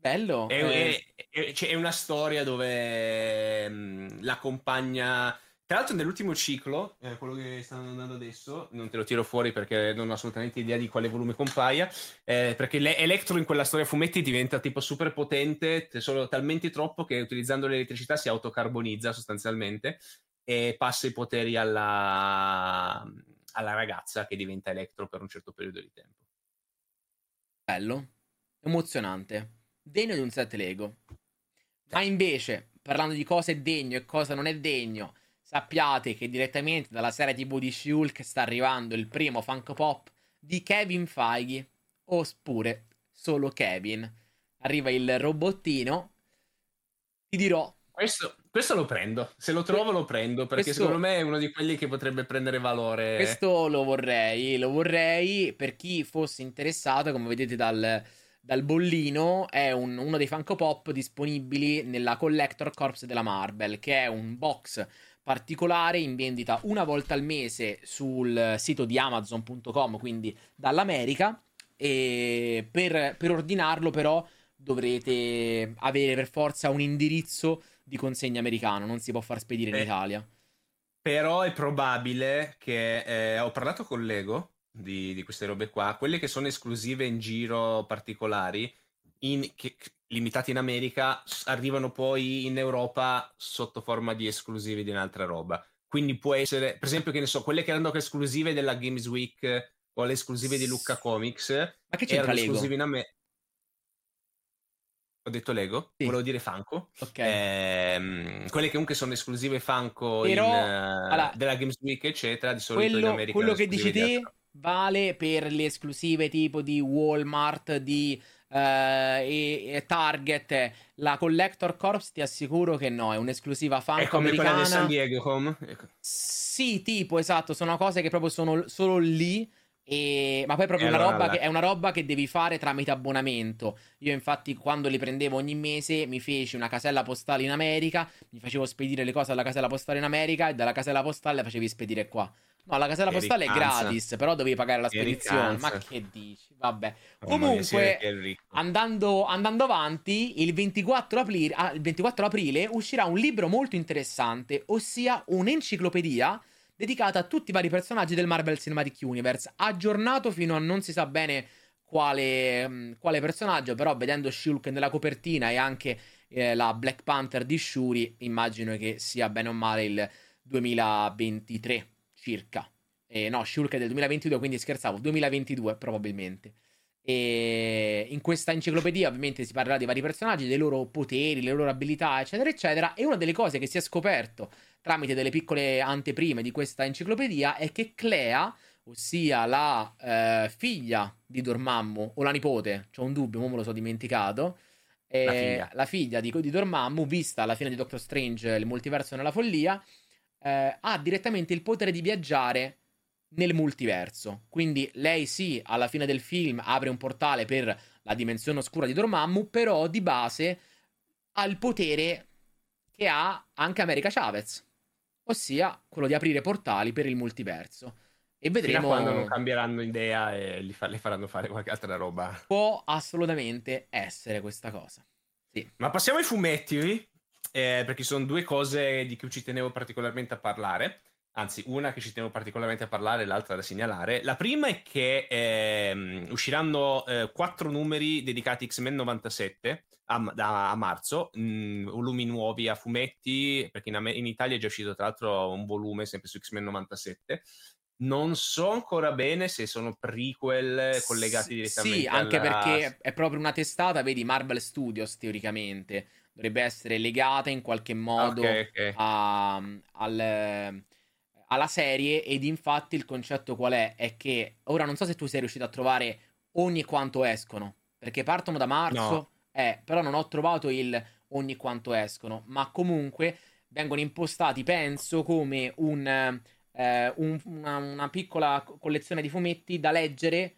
S3: bello.
S2: È,
S3: eh,
S2: è- è- cioè, è una storia dove mm, la compagna Tra l'altro nell'ultimo ciclo, eh, quello che stanno andando adesso, non te lo tiro fuori perché non ho assolutamente idea di quale volume compaia, eh, perché l'Electro in quella storia fumetti diventa tipo super potente, solo talmente troppo che utilizzando l'elettricità si autocarbonizza sostanzialmente e passa i poteri alla, alla ragazza che diventa Electro per un certo periodo di tempo.
S3: Bello, emozionante, degno di un set Lego. Ma invece, parlando di cosa è degno e cosa non è degno sappiate che direttamente dalla serie TV di Shulk sta arrivando il primo Funko Pop di Kevin Feige, oppure solo Kevin. Arriva il robottino. Ti dirò.
S2: Questo, questo lo prendo. Se lo trovo, lo prendo. Perché questo, secondo me è uno di quelli che potrebbe prendere valore.
S3: Questo lo vorrei. Lo vorrei per chi fosse interessato, come vedete dal, dal bollino. È un, uno dei Funko Pop disponibili nella Collector Corps della Marvel, che è un box particolare in vendita una volta al mese sul sito di Amazon.com, quindi dall'America. E per, per ordinarlo, però, dovrete avere per forza un indirizzo di consegna americano, non si può far spedire in eh, Italia.
S2: Però è probabile che eh, ho parlato con Lego di, di, queste robe qua, quelle che sono esclusive in giro particolari, in, che, limitati in America, arrivano poi in Europa sotto forma di esclusivi di un'altra roba. Quindi può essere, per esempio, che ne so, quelle che erano esclusive della Games Week o le esclusive di Lucca Comics.
S3: Ma che c'entra Lego? esclusive in America.
S2: Ho detto Lego, sì. volevo dire Funko.
S3: Ok.
S2: Ehm, quelle che comunque sono esclusive Funko Però, in, uh, allora, della Games Week, eccetera, di solito
S3: quello,
S2: in America.
S3: Quello che dici te vale per le esclusive tipo di Walmart, di Uh, e, e, Target, la Collector Corps ti assicuro che no, è un'esclusiva Funko è come americana.
S2: quella di San Diego Home?
S3: Ecco. Sì, tipo, esatto, sono cose che proprio sono solo lì. E... Ma poi è proprio una, allora roba che, è una roba che devi fare tramite abbonamento. Io, infatti, quando li prendevo ogni mese, mi feci una casella postale in America. Mi facevo spedire le cose alla casella postale in America e dalla casella postale le facevi spedire qua. No, la casella postale è gratis, però devi pagare la spedizione. Ma che dici? Vabbè. Comunque, andando, andando, avanti, il 24, aprile, ah, il 24 aprile uscirà un libro molto interessante, ossia un'enciclopedia dedicata a tutti i vari personaggi del Marvel Cinematic Universe, aggiornato fino a non si sa bene quale, mm, quale personaggio, però vedendo Shulk nella copertina e anche eh, la Black Panther di Shuri, immagino che sia bene o male il 2023 circa. Eh, no, Shulk è del 2022, quindi scherzavo, 2022 probabilmente. E in questa enciclopedia ovviamente si parlerà dei vari personaggi, dei loro poteri, le loro abilità, eccetera, eccetera. E una delle cose che si è scoperto tramite delle piccole anteprime di questa enciclopedia è che Clea, ossia la eh, figlia di Dormammu, o la nipote, c'ho un dubbio, non me lo so dimenticato, eh, la figlia, la figlia di, di Dormammu, vista alla fine di Doctor Strange, il multiverso nella follia, eh, ha direttamente il potere di viaggiare nel multiverso. Quindi lei sì, alla fine del film apre un portale per la dimensione oscura di Dormammu, però di base ha il potere che ha anche America Chavez, ossia quello di aprire portali per il multiverso. E vedremo
S2: Fino quando non cambieranno idea e fa- le faranno fare qualche altra roba.
S3: Può assolutamente essere questa cosa. Sì.
S2: Ma passiamo ai fumetti eh, perché sono due cose di cui ci tenevo particolarmente a parlare. Anzi, una che ci tenevo particolarmente a parlare l'altra da segnalare. La prima è che eh, usciranno eh, quattro numeri dedicati a X-Men 97 a, da, a marzo, mh, mm, volumi nuovi a fumetti, perché in, in, Italia è già uscito tra l'altro un volume sempre su X-Men 97. Non so ancora bene se sono prequel collegati direttamente.
S3: Sì, anche alla... perché è proprio una testata, vedi, Marvel Studios teoricamente dovrebbe essere legata in qualche modo okay, okay. A, al, alla serie ed infatti il concetto qual è? È che ora non so se tu sei riuscito a trovare ogni quanto escono, perché partono da marzo, no. eh, però non ho trovato il ogni quanto escono, ma comunque vengono impostati, penso, come un, eh, un, una, una piccola collezione di fumetti da leggere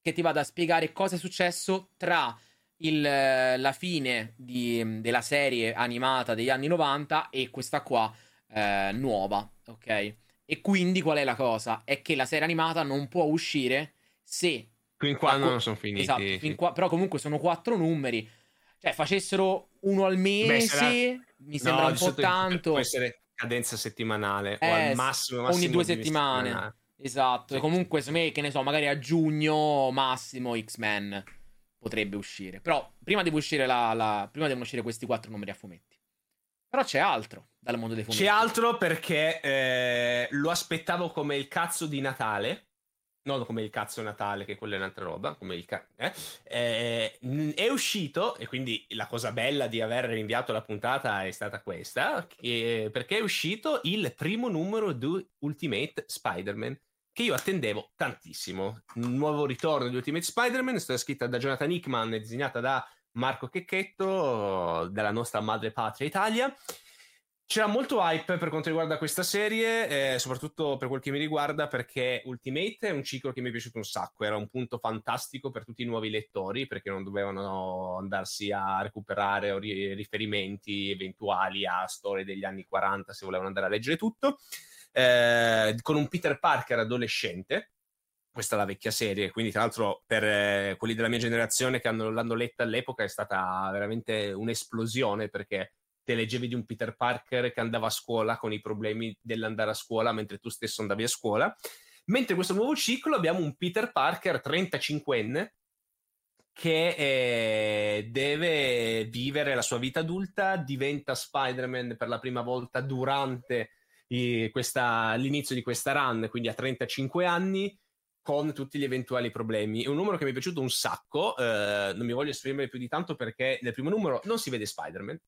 S3: che ti vada a spiegare cosa è successo tra il, la fine di, della serie animata degli anni 90 e questa qua eh, nuova, ok? E quindi qual è la cosa? È che la serie animata non può uscire se...
S2: Fin quando non sono finiti.
S3: Esatto, sì. qua, però comunque sono quattro numeri. Cioè, facessero uno al mese, Beh, sarà... mi sembra no, un po' tanto.
S2: Può essere, cadenza settimanale
S3: Eh,
S2: o al massimo,
S3: ogni
S2: massimo
S3: due
S2: due
S3: settimane.
S2: settimane.
S3: Esatto,
S2: Sì.
S3: e comunque me, che ne so, magari a giugno massimo X-Men potrebbe uscire. Però prima deve uscire la, la- prima devono uscire questi quattro numeri a fumetti. Però c'è altro dal mondo dei fumetti.
S2: C'è altro perché eh, lo aspettavo come il cazzo di Natale. Non come il cazzo Natale, che quella è un'altra roba. Come il ca- eh? Eh, è uscito, e quindi la cosa bella di aver rinviato la puntata è stata questa: che- perché è uscito il primo numero di Ultimate Spider-Man. Che io attendevo tantissimo. Un nuovo ritorno di Ultimate Spider-Man, stata scritta da Jonathan Hickman e disegnata da Marco Checchetto, della nostra madre patria Italia. C'era molto hype per quanto riguarda questa serie, eh, soprattutto per quel che mi riguarda, perché Ultimate è un ciclo che mi è piaciuto un sacco. Era un punto fantastico per tutti i nuovi lettori, perché non dovevano andarsi a recuperare riferimenti eventuali a storie degli anni 40 se volevano andare a leggere tutto. Eh, con un Peter Parker adolescente. Questa è la vecchia serie, quindi tra l'altro per eh, quelli della mia generazione che hanno- l'hanno letta all'epoca è stata veramente un'esplosione perché te leggevi di un Peter Parker che andava a scuola con i problemi dell'andare a scuola mentre tu stesso andavi a scuola. Mentre in questo nuovo ciclo abbiamo un Peter Parker 35enne che eh, deve vivere la sua vita adulta, diventa Spider-Man per la prima volta durante i- questa- l'inizio di questa run, quindi a 35 anni, con tutti gli eventuali problemi. È un numero che mi è piaciuto un sacco, eh, non mi voglio esprimere più di tanto perché nel primo numero non si vede Spider-Man,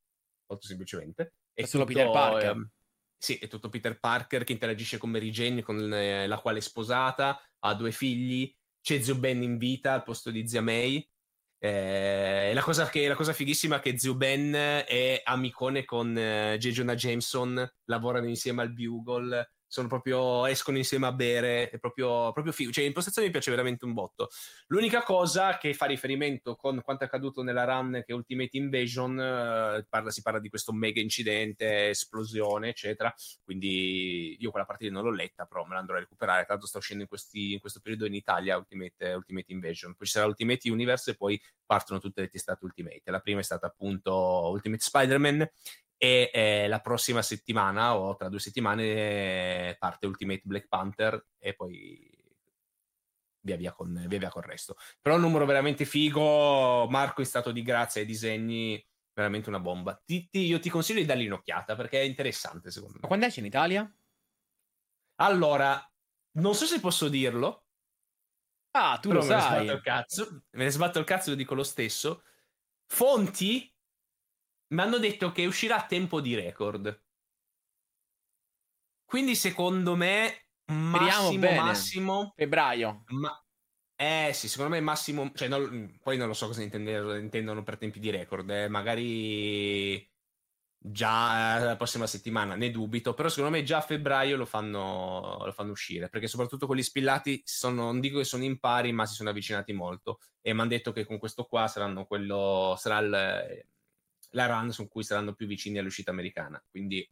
S2: molto semplicemente.
S3: È solo Peter Parker.
S2: ehm, sì, è tutto Peter Parker che interagisce con Mary Jane, con eh, la quale è sposata, ha due figli, c'è zio Ben in vita al posto di zia May. Eh, la, cosa che, la cosa fighissima è che zio Ben è amicone con eh, J. Jonah Jameson, lavorano insieme al Bugle, sono proprio, escono insieme a bere, è proprio, proprio figo. Cioè, l'impostazione mi piace veramente un botto. L'unica cosa che fa riferimento con quanto è accaduto nella run che è Ultimate Invasion, eh, parla- si parla di questo mega incidente, esplosione, eccetera. Quindi io quella partita non l'ho letta, però me la andrò a recuperare. Tanto sta uscendo in, questi- in questo periodo in Italia Ultimate, Ultimate Invasion. Poi ci sarà Ultimate Universe e poi partono tutte le testate Ultimate. La prima è stata appunto Ultimate Spider-Man e eh, la prossima settimana o tra due settimane eh, parte Ultimate Black Panther e poi via via con, via via col resto. Però un numero veramente figo, Marco in stato di grazia ai disegni, veramente una bomba. Ti- ti- io ti consiglio di dargli un'occhiata perché è interessante secondo
S3: Ma
S2: me.
S3: quando esce in Italia?
S2: Allora, non so se posso dirlo,
S3: Ah, tu lo
S2: me ne
S3: sai.
S2: sbatto il cazzo, me ne sbatto il cazzo e lo dico lo stesso. Fonti mi hanno detto che uscirà a tempo di record. Quindi secondo me massimo massimo
S3: Febbraio.
S2: ma eh sì, secondo me massimo, cioè non- poi non lo so cosa intendono per tempi di record, eh, magari già eh, la prossima settimana, ne dubito, però secondo me già a febbraio lo fanno, lo fanno uscire, perché soprattutto quelli spillati sono, non dico che sono in pari, ma si sono avvicinati molto e mi hanno detto che con questo qua saranno quello, sarà il- la run su cui saranno più vicini all'uscita americana, quindi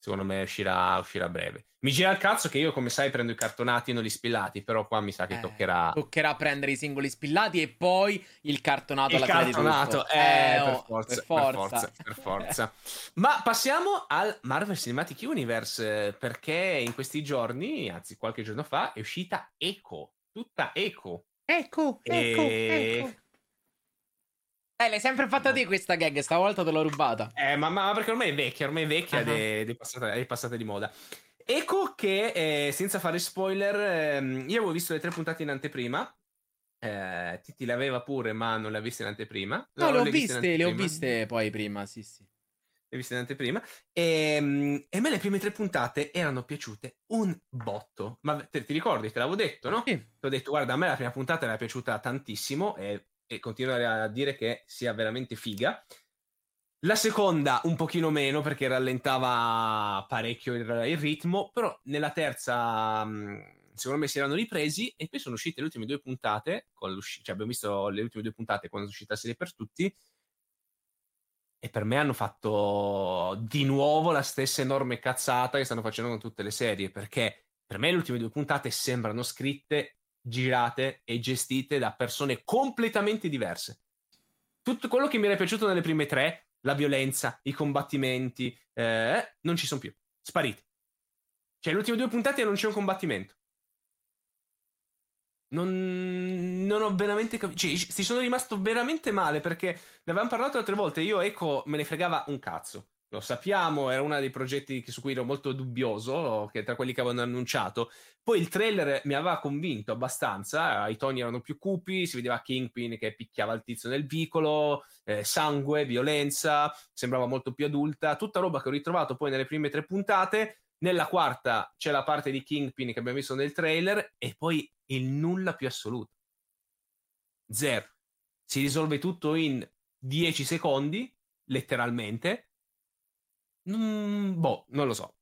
S2: secondo me uscirà, uscirà breve. Mi gira il cazzo che io, come sai, prendo i cartonati e non li spillati, però qua mi sa che
S3: Eh,
S2: toccherà...
S3: Toccherà prendere i singoli spillati e poi il cartonato
S2: Il
S3: alla fine
S2: cartonato,
S3: tutto.
S2: eh, per,
S3: oh,
S2: forza,
S3: per
S2: per
S3: forza.
S2: forza, per forza. Ma passiamo al Marvel Cinematic Universe, eh, perché in questi giorni, anzi qualche giorno fa, è uscita Echo, tutta Echo.
S3: Ecco, ecco,
S2: E-
S3: ecco. Eh, l'hai sempre fatta te questa gag, stavolta te l'ho rubata.
S2: Eh, ma, ma perché ormai è vecchia, ormai è vecchia ed è, ed è passata, è passata di moda. Echo che, eh, senza fare spoiler, ehm, io avevo visto le tre puntate in anteprima. Eh, Titi le aveva pure, ma non le ha viste in anteprima.
S3: No,
S2: Non
S3: le ho viste, le ho viste poi prima, sì, sì.
S2: le ho viste in anteprima. E, e a me le prime tre puntate erano piaciute un botto. Ma te, ti ricordi? Te l'avevo detto, no?
S3: Sì.
S2: Ti ho detto, guarda, a me la prima puntata era piaciuta tantissimo e, e continuo a dire che sia veramente figa. La seconda un pochino meno perché rallentava parecchio il, il ritmo, però nella terza mh, secondo me si erano ripresi e poi sono uscite le ultime due puntate, cioè abbiamo visto le ultime due puntate quando è uscita la serie per tutti e per me hanno fatto di nuovo la stessa enorme cazzata che stanno facendo con tutte le serie, perché per me le ultime due puntate sembrano scritte, girate e gestite da persone completamente diverse. Tutto quello che mi era piaciuto nelle prime tre la violenza, i combattimenti, eh, non ci sono più. Spariti. Cioè, le ultime due puntate non c'è un combattimento. Non, non ho veramente capito. Cioè, si sono rimasto veramente male perché ne avevamo parlato altre volte. Io, ecco, me ne fregava un cazzo. Lo sappiamo, era uno dei progetti su cui ero molto dubbioso, che tra quelli che avevano annunciato. Poi il trailer mi aveva convinto abbastanza, i toni erano più cupi, si vedeva Kingpin che picchiava il tizio nel vicolo, eh, sangue, violenza, sembrava molto più adulta, tutta roba che ho ritrovato poi nelle prime tre puntate. Nella quarta c'è la parte di Kingpin che abbiamo visto nel trailer e poi il nulla più assoluto. Zero. Si risolve tutto in 10 secondi, letteralmente Mm, boh, non lo so.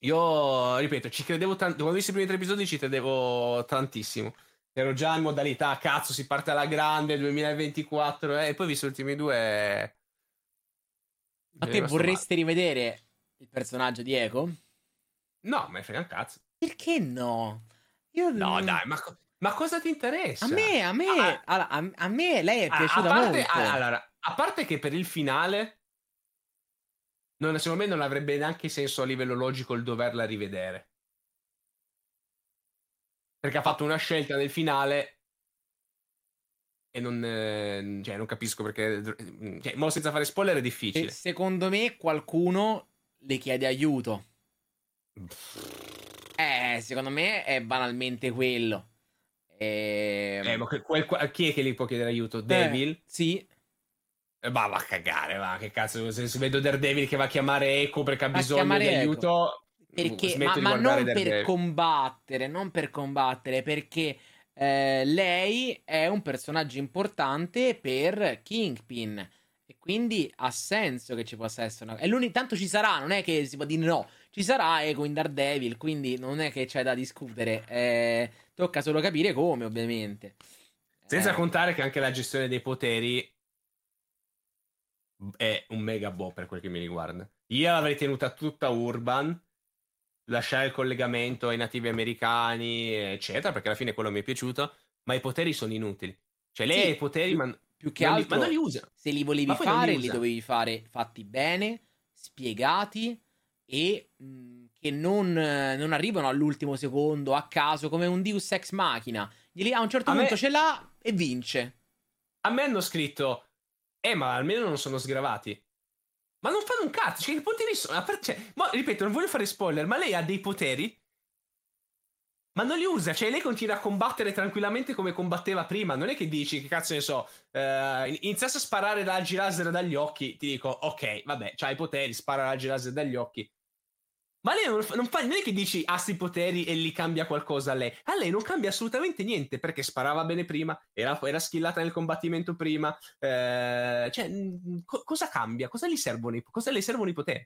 S2: Io, ripeto, ci credevo tanto. Quando ho visto i primi tre episodi ci credevo tantissimo. Ero già in modalità, cazzo, si parte alla grande 2024. Eh, e poi ho visto gli ultimi due.
S3: Ma te vorresti male. rivedere il personaggio di Echo?
S2: No, me frega un cazzo.
S3: Perché no?
S2: Io no, dai, ma, ma cosa ti interessa?
S3: A me, a me, ah, a, a, a, me lei è piaciuta a parte, molto.
S2: Allora, a parte che per il finale non, secondo me non avrebbe neanche senso a livello logico il doverla rivedere. Perché ha fatto una scelta nel finale e non, eh, cioè, non capisco perché. Cioè, mo senza fare spoiler è difficile. E
S3: secondo me qualcuno le chiede aiuto. Eh, secondo me è banalmente quello.
S2: E... Eh, ma quel, chi è che gli può chiedere aiuto? Devil? Eh,
S3: sì.
S2: Ma va a cagare, va, che cazzo, se, vedo Daredevil che va a chiamare Echo perché ha bisogno di aiuto...
S3: Perché, ma, ma non per combattere, non per combattere, perché eh, lei è un personaggio importante per Kingpin. E quindi ha senso che ci possa essere una... E l'unico tanto ci sarà, non è che si può dire no. Ci sarà Echo in Daredevil, quindi non è che c'è da discutere. Eh, tocca solo capire come, ovviamente.
S2: Senza eh. contare che anche la gestione dei poteri è un mega boh per quel che mi riguarda. Io l'avrei tenuta tutta urban, lasciare il collegamento ai nativi americani, eccetera, perché alla fine quello mi è piaciuto, ma i poteri sono inutili. Cioè lei sì, i poteri, più, ma
S3: più che altro, li, ma non li usa. Se li volevi fare, li, li, dovevi fare fatti bene, spiegati e mh, che non, non, arrivano all'ultimo secondo a caso come un Deus Ex Machina. a un certo a punto me... ce l'ha e vince.
S2: A me hanno scritto eh, ma almeno non sono sgravati. Ma non fanno un cazzo. Cioè, che poteri sono? Cioè, ma, ripeto, non voglio fare spoiler, ma lei ha dei poteri. Ma non li usa, cioè lei continua a combattere tranquillamente come combatteva prima. Non è che dici, che cazzo ne so, eh, iniziasse a sparare raggi laser dagli occhi. Ti dico, ok, vabbè, c'hai i poteri, spara raggi laser dagli occhi. Ma lei non, non, fa, non è che dici ha sti poteri e li cambia qualcosa a lei. A lei non cambia assolutamente niente perché sparava bene prima, era, era skillata nel combattimento prima. Eh, cioè, co- cosa cambia? Cosa gli servono i, cosa le servono i poteri?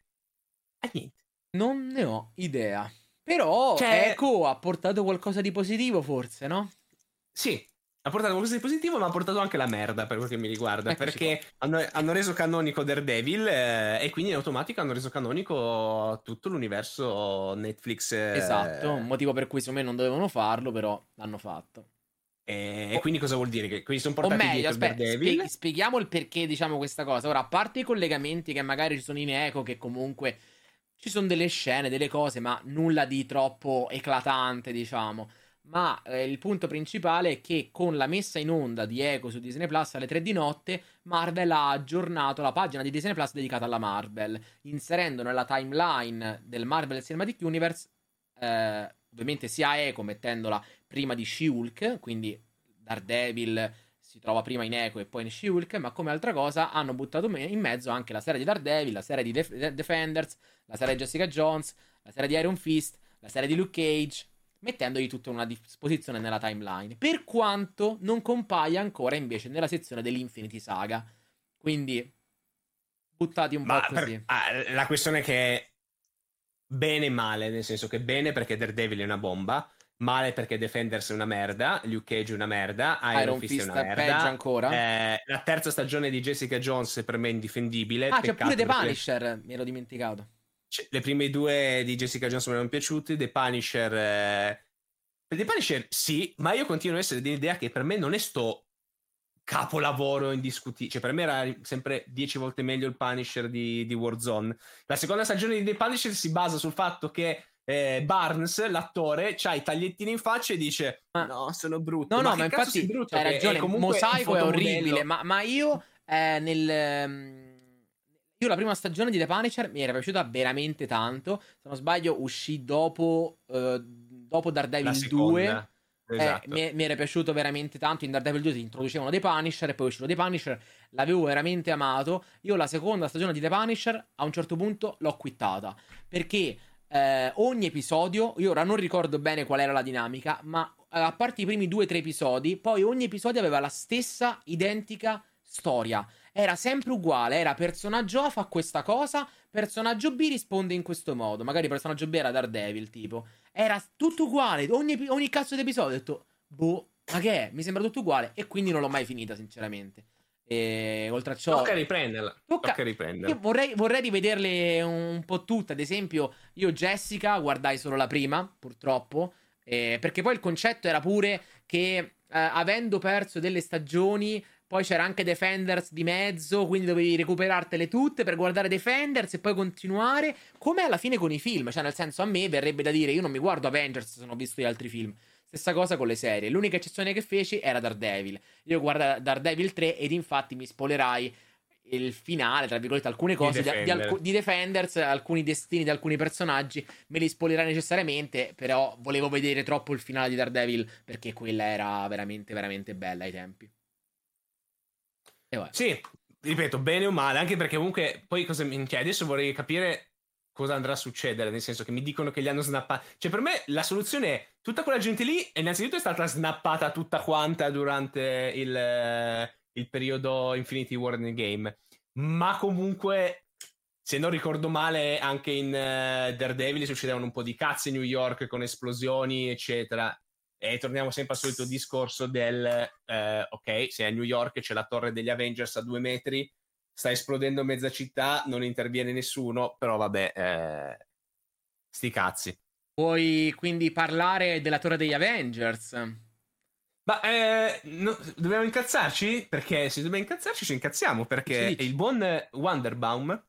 S2: A niente.
S3: Non ne ho idea. Però cioè... Echo ha portato qualcosa di positivo, forse, no?
S2: Sì, ha portato qualcosa di positivo, ma ha portato anche la merda per quel che mi riguarda. Eccoci perché hanno, hanno, reso canonico Daredevil eh, e quindi in automatico hanno reso canonico tutto l'universo Netflix.
S3: Eh, esatto, un motivo per cui secondo me non dovevano farlo, però l'hanno fatto.
S2: E, quindi cosa vuol dire? Che quindi sono portati o meglio, aspetta, Daredevil?
S3: spieghiamo il perché diciamo questa cosa. Ora, a parte i collegamenti che magari ci sono in eco, che comunque ci sono delle scene, delle cose, ma nulla di troppo eclatante, diciamo ma eh, il punto principale è che con la messa in onda di Echo su Disney Plus alle 3 di notte, Marvel ha aggiornato la pagina di Disney Plus dedicata alla Marvel, inserendo nella timeline del Marvel Cinematic Universe eh, ovviamente sia Echo mettendola prima di She-Hulk, quindi Daredevil si trova prima in Echo e poi in She-Hulk, ma come altra cosa hanno buttato in mezzo anche la serie di Daredevil, la serie di Def- Defenders, la serie di Jessica Jones, la serie di Iron Fist, la serie di Luke Cage, mettendogli tutta una disposizione nella timeline. Per quanto non compaia ancora invece nella sezione dell'Infinity Saga. Quindi buttati un Ma po' così.
S2: Per, ah, la questione è che bene e male, nel senso che bene perché Daredevil è una bomba, male perché Defenders è una merda, Luke Cage è una merda, Iron, Iron Fist, Fist è una merda. peggio
S3: ancora.
S2: Eh, la terza stagione di Jessica Jones per me è indifendibile.
S3: Ah, c'è pure The Punisher, mi ero dimenticato.
S2: Cioè, le prime due di Jessica Jones mi erano piaciute. The Punisher. Eh... The Punisher sì, ma io continuo a essere dell'idea che per me non è sto capolavoro indiscutibile. Cioè, per me era sempre dieci volte meglio il Punisher di, di Warzone. La seconda stagione di The Punisher si basa sul fatto che eh, Barnes, l'attore, ha i tagliettini in faccia e dice: ma, No, sono brutto.
S3: No, no, ma, infatti brutto, hai ragione. Mosaico è orribile. Ma, ma, io eh, nel. Io la prima stagione di The Punisher mi era piaciuta veramente tanto. Se non sbaglio, uscì dopo, uh, dopo Daredevil 2. Eh, esatto. mi, mi, era piaciuto veramente tanto. In Daredevil 2 si introducevano dei Punisher e poi uscivano dei Punisher. L'avevo veramente amato. Io la seconda stagione di The Punisher a un certo punto l'ho quittata. Perché eh, ogni episodio, io ora non ricordo bene qual era la dinamica, ma eh, a parte i primi due o tre episodi, poi ogni episodio aveva la stessa identica storia. Era sempre uguale, era personaggio A fa questa cosa, personaggio B risponde in questo modo. Magari personaggio B era Daredevil, tipo. Era tutto uguale, ogni, ogni cazzo di episodio ho detto, boh, ma che è? Mi sembra tutto uguale e quindi non l'ho mai finita, sinceramente. E oltre a ciò,
S2: tocca riprenderla. Tocca, tocca riprenderla.
S3: Vorrei, vorrei, rivederle un po' tutte. Ad esempio, io Jessica guardai solo la prima, purtroppo. Eh, perché poi il concetto era pure che eh, avendo perso delle stagioni, poi c'era anche Defenders di mezzo, quindi dovevi recuperartele tutte per guardare Defenders e poi continuare. Come alla fine con i film, cioè nel senso a me verrebbe da dire io non mi guardo Avengers se non ho visto gli altri film. Stessa cosa con le serie. L'unica eccezione che feci era Daredevil. Io guardo Daredevil 3 ed infatti mi spoilerai il finale, tra virgolette, alcune cose di, Defender. di, alc- di, Defenders, alcuni destini di alcuni personaggi, me li spoilerai necessariamente, però volevo vedere troppo il finale di Daredevil perché quella era veramente, veramente bella ai tempi.
S2: Sì, ripeto, bene o male, anche perché comunque poi cosa mi... Cioè, adesso vorrei capire cosa andrà a succedere, nel senso che mi dicono che li hanno snappati. Cioè, per me la soluzione è tutta quella gente lì, e innanzitutto è stata snappata tutta quanta durante il, il periodo Infinity War nel game. Ma comunque, se non ricordo male, anche in uh, Daredevil succedevano un po' di cazzi in New York con esplosioni, eccetera. E torniamo sempre al solito discorso del uh, ok, se a New York c'è la torre degli Avengers a due metri, sta esplodendo mezza città, non interviene nessuno, però vabbè, eh, sti cazzi.
S3: Puoi quindi parlare della torre degli Avengers?
S2: Ma eh, no, dobbiamo incazzarci? Perché se dobbiamo incazzarci ci incazziamo, perché il buon Wonderbaum,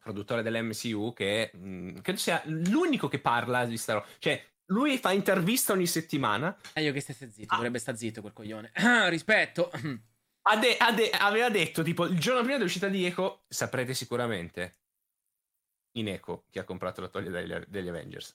S2: produttore dell'MCU, che mh, mm, credo sia l'unico che parla di sta roba. Cioè, lui fa intervista ogni settimana.
S3: Meglio che stesse zitto, ah. dovrebbe stare zitto quel coglione. Rispetto.
S2: Ade, ade, aveva detto tipo il giorno prima dell'uscita di Echo saprete sicuramente in Echo chi ha comprato la toglia degli, degli Avengers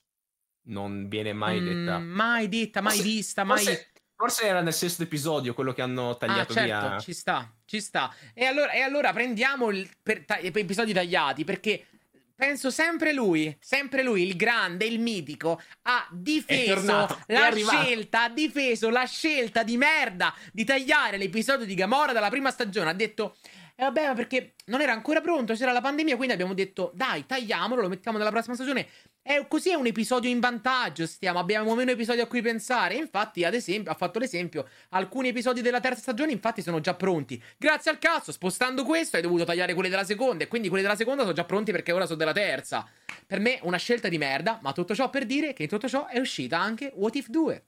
S2: non viene mai mm, detta
S3: mai detta mai forse, vista mai
S2: forse, forse, era nel sesto episodio quello che hanno tagliato
S3: ah, certo,
S2: via
S3: ci sta ci sta e allora, e allora prendiamo per, ta- episodi tagliati perché penso sempre lui, sempre lui, il grande, il mitico, ha difeso tornato, la scelta, ha difeso la scelta di merda di tagliare l'episodio di Gamora dalla prima stagione. Ha detto, eh vabbè, ma perché non era ancora pronto, c'era la pandemia, quindi abbiamo detto, dai, tagliamolo, lo mettiamo nella prossima stagione. E così è un episodio in vantaggio, stiamo, abbiamo meno episodi a cui pensare. Infatti, ad esempio, ha fatto l'esempio, alcuni episodi della terza stagione infatti sono già pronti. Grazie al cazzo, spostando questo hai dovuto tagliare quelli della seconda e quindi quelli della seconda sono già pronti perché ora sono della terza. Per me una scelta di merda, ma tutto ciò per dire che in tutto ciò è uscita anche What If 2.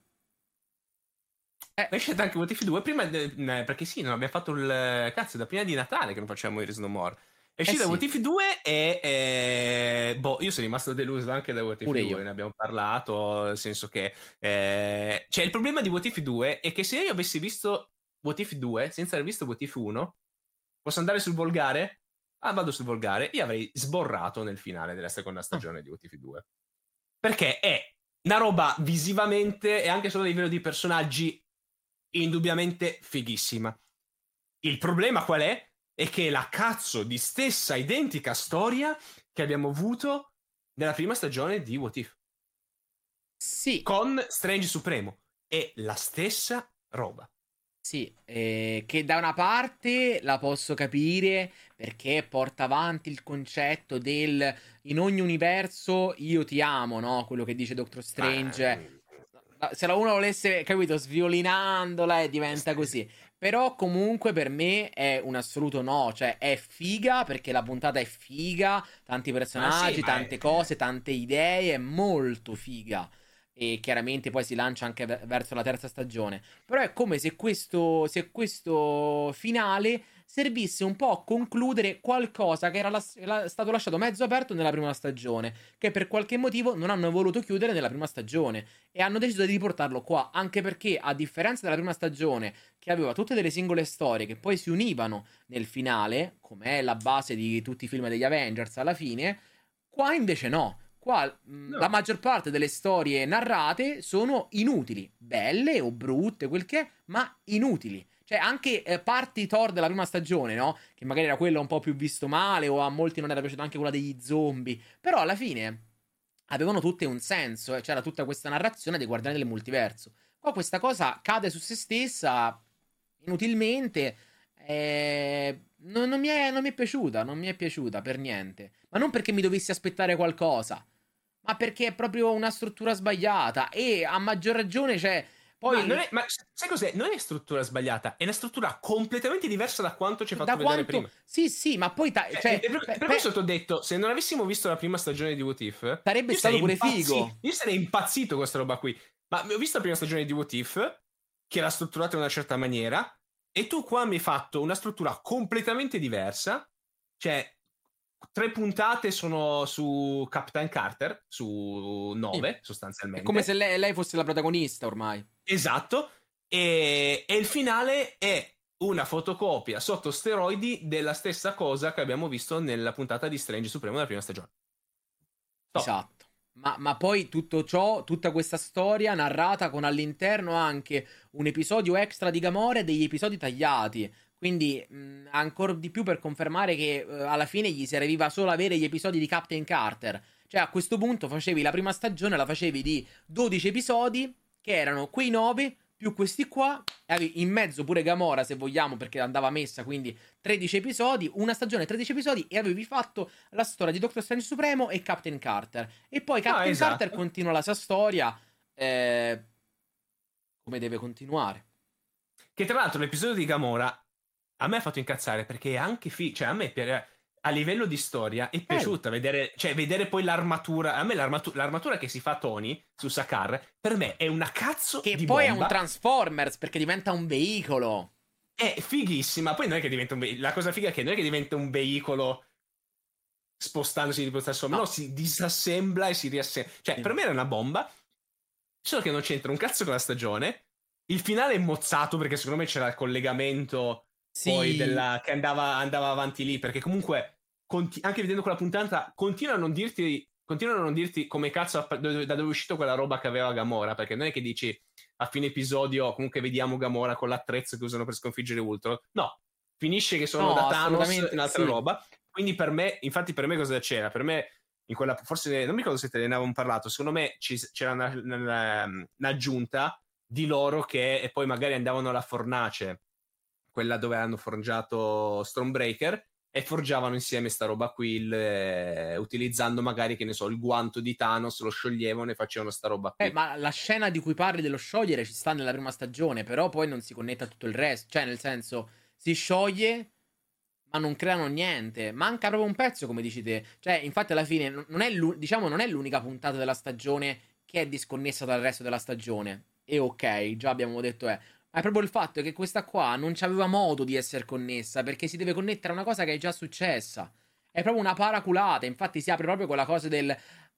S2: Eh, è uscita anche What If 2 prima, de- perché sì, non abbiamo fatto il cazzo da prima di Natale che non facciamo Iris No More. È uscita eh sì. What If 2 e, e, boh, io sono rimasto deluso anche da What If Pure 2, io. ne abbiamo parlato, nel senso che eh, cioè il problema di What If 2 è che se io avessi visto What If 2 senza aver visto What If 1, posso andare sul volgare? Ah, vado sul volgare, io avrei sborrato nel finale della seconda stagione oh. di What If 2. Perché è una roba visivamente e anche solo a livello di personaggi indubbiamente fighissima. Il problema qual è? È che è la cazzo di stessa identica storia che abbiamo avuto nella prima stagione di What If.
S3: Sì.
S2: Con Strange Supremo. È la stessa roba.
S3: Sì, eh, che da una parte la posso capire perché porta avanti il concetto del in ogni universo io ti amo, no? Quello che dice Doctor Strange. Ah, se la uno volesse, capito, sviolinandola e diventa così. Però comunque per me è un assoluto no, cioè è figa perché la puntata è figa, tanti personaggi, ah, sì, tante è... cose, tante idee, è molto figa. e chiaramente poi si lancia anche verso la terza stagione. Però è come se questo, se questo finale servisse un po' a concludere qualcosa che era la, la, stato lasciato mezzo aperto nella prima stagione, che per qualche motivo non hanno voluto chiudere nella prima stagione e hanno deciso di riportarlo qua, anche perché a differenza della prima stagione che aveva tutte delle singole storie che poi si univano nel finale, come è la base di tutti i film degli Avengers alla fine, qua invece no. Qua mm, no. la maggior parte delle storie narrate sono inutili, belle o brutte, quel che è, ma inutili. Cioè, anche eh, parti Thor della prima stagione, no? Che magari era quella un po' più visto male, o a molti non era piaciuta anche quella degli zombie. Però alla fine avevano tutte un senso, eh? c'era tutta questa narrazione dei Guardiani del Multiverso. Qua questa cosa cade su se stessa inutilmente. Eh, non, non, mi è, non mi è piaciuta, non mi è piaciuta per niente. Ma non perché mi dovessi aspettare qualcosa, ma perché è proprio una struttura sbagliata. E a maggior ragione, cioè
S2: poi... Ma, è, ma, sai cos'è? Non è struttura sbagliata, è una struttura completamente diversa da quanto ci hai fatto da vedere quanto... prima.
S3: Sì, sì, ma poi... Ta...
S2: Cioè,
S3: cioè,
S2: per, per, per questo ti ho detto, se non avessimo visto la prima stagione di What If...
S3: Sarebbe stato pure figo.
S2: Io sarei impazzito con questa roba qui. Ma ho visto la prima stagione di What If, che era strutturata in una certa maniera, e tu qua mi hai fatto una struttura completamente diversa. Cioè, tre puntate sono su Captain Carter, su nove sì. sostanzialmente.
S3: È come se lei, lei, fosse la protagonista ormai.
S2: Esatto. E, e, il finale è una fotocopia sotto steroidi della stessa cosa che abbiamo visto nella puntata di Strange Supremo della prima stagione.
S3: Top. Esatto. Ma, ma, poi tutto ciò, tutta questa storia narrata con all'interno anche un episodio extra di Gamora e degli episodi tagliati. Quindi mh, ancora di più per confermare che uh, alla fine gli serviva solo avere gli episodi di Captain Carter. Cioè a questo punto facevi la prima stagione, la facevi di 12 episodi, che erano quei 9 più questi qua, avevi in mezzo pure Gamora se vogliamo perché andava messa, quindi 13 episodi, una stagione 13 episodi e avevi fatto la storia di Doctor Strange Supremo e Captain Carter. E poi Captain ah, esatto. Carter continua la sua storia eh, come deve continuare.
S2: Che tra l'altro l'episodio di Gamora a me ha fatto incazzare perché anche fi- cioè a me per, a livello di storia è piaciuta vedere, cioè, vedere poi l'armatura. A me l'armatura, l'armatura che si fa Tony su Sakar, per me è una cazzo
S3: che
S2: di
S3: poi
S2: bomba.
S3: è un Transformers perché diventa un veicolo.
S2: È fighissima. Poi non è che diventa un veicolo. La cosa figa è che non è che diventa un veicolo spostandosi di Transformers, no. no, si disassembla e si riassembla. Cioè, sì. per me era una bomba. Solo che non c'entra un cazzo con la stagione. Il finale è mozzato perché secondo me c'era il collegamento sì. poi della, che andava, andava, avanti lì. Perché comunque, conti- anche vedendo quella puntata, continuano a non dirti. Continuano a non dirti come cazzo da dove è uscito quella roba che aveva Gamora. Perché non è che dici a fine episodio comunque vediamo Gamora con l'attrezzo che usano per sconfiggere Ultron. No, finisce che sono no, da Thanos un'altra sì. roba. Quindi per me, infatti, per me cosa c'era? Per me, in quella, forse non mi ricordo se te ne avevamo parlato. Secondo me ci, c'era una, una, un'aggiunta di loro che e poi magari andavano alla fornace quella dove hanno forgiato Stormbreaker e forgiavano insieme sta roba qui, il, eh, utilizzando magari, che ne so, il guanto di Thanos, lo scioglievano e facevano sta roba qui.
S3: Eh, ma la scena di cui parli dello sciogliere ci sta nella prima stagione, però poi non si connetta a tutto il resto, cioè nel senso, si scioglie ma non creano niente. Manca proprio un pezzo, come dici te. Cioè, infatti, alla fine, non è, diciamo, non è l'unica puntata della stagione che è disconnessa dal resto della stagione. E ok, già abbiamo detto è. Ma è proprio il fatto che questa qua non aveva modo di essere connessa perché si deve connettere a una cosa che è già successa. È proprio una paraculata. Infatti, si apre proprio con la cosa del.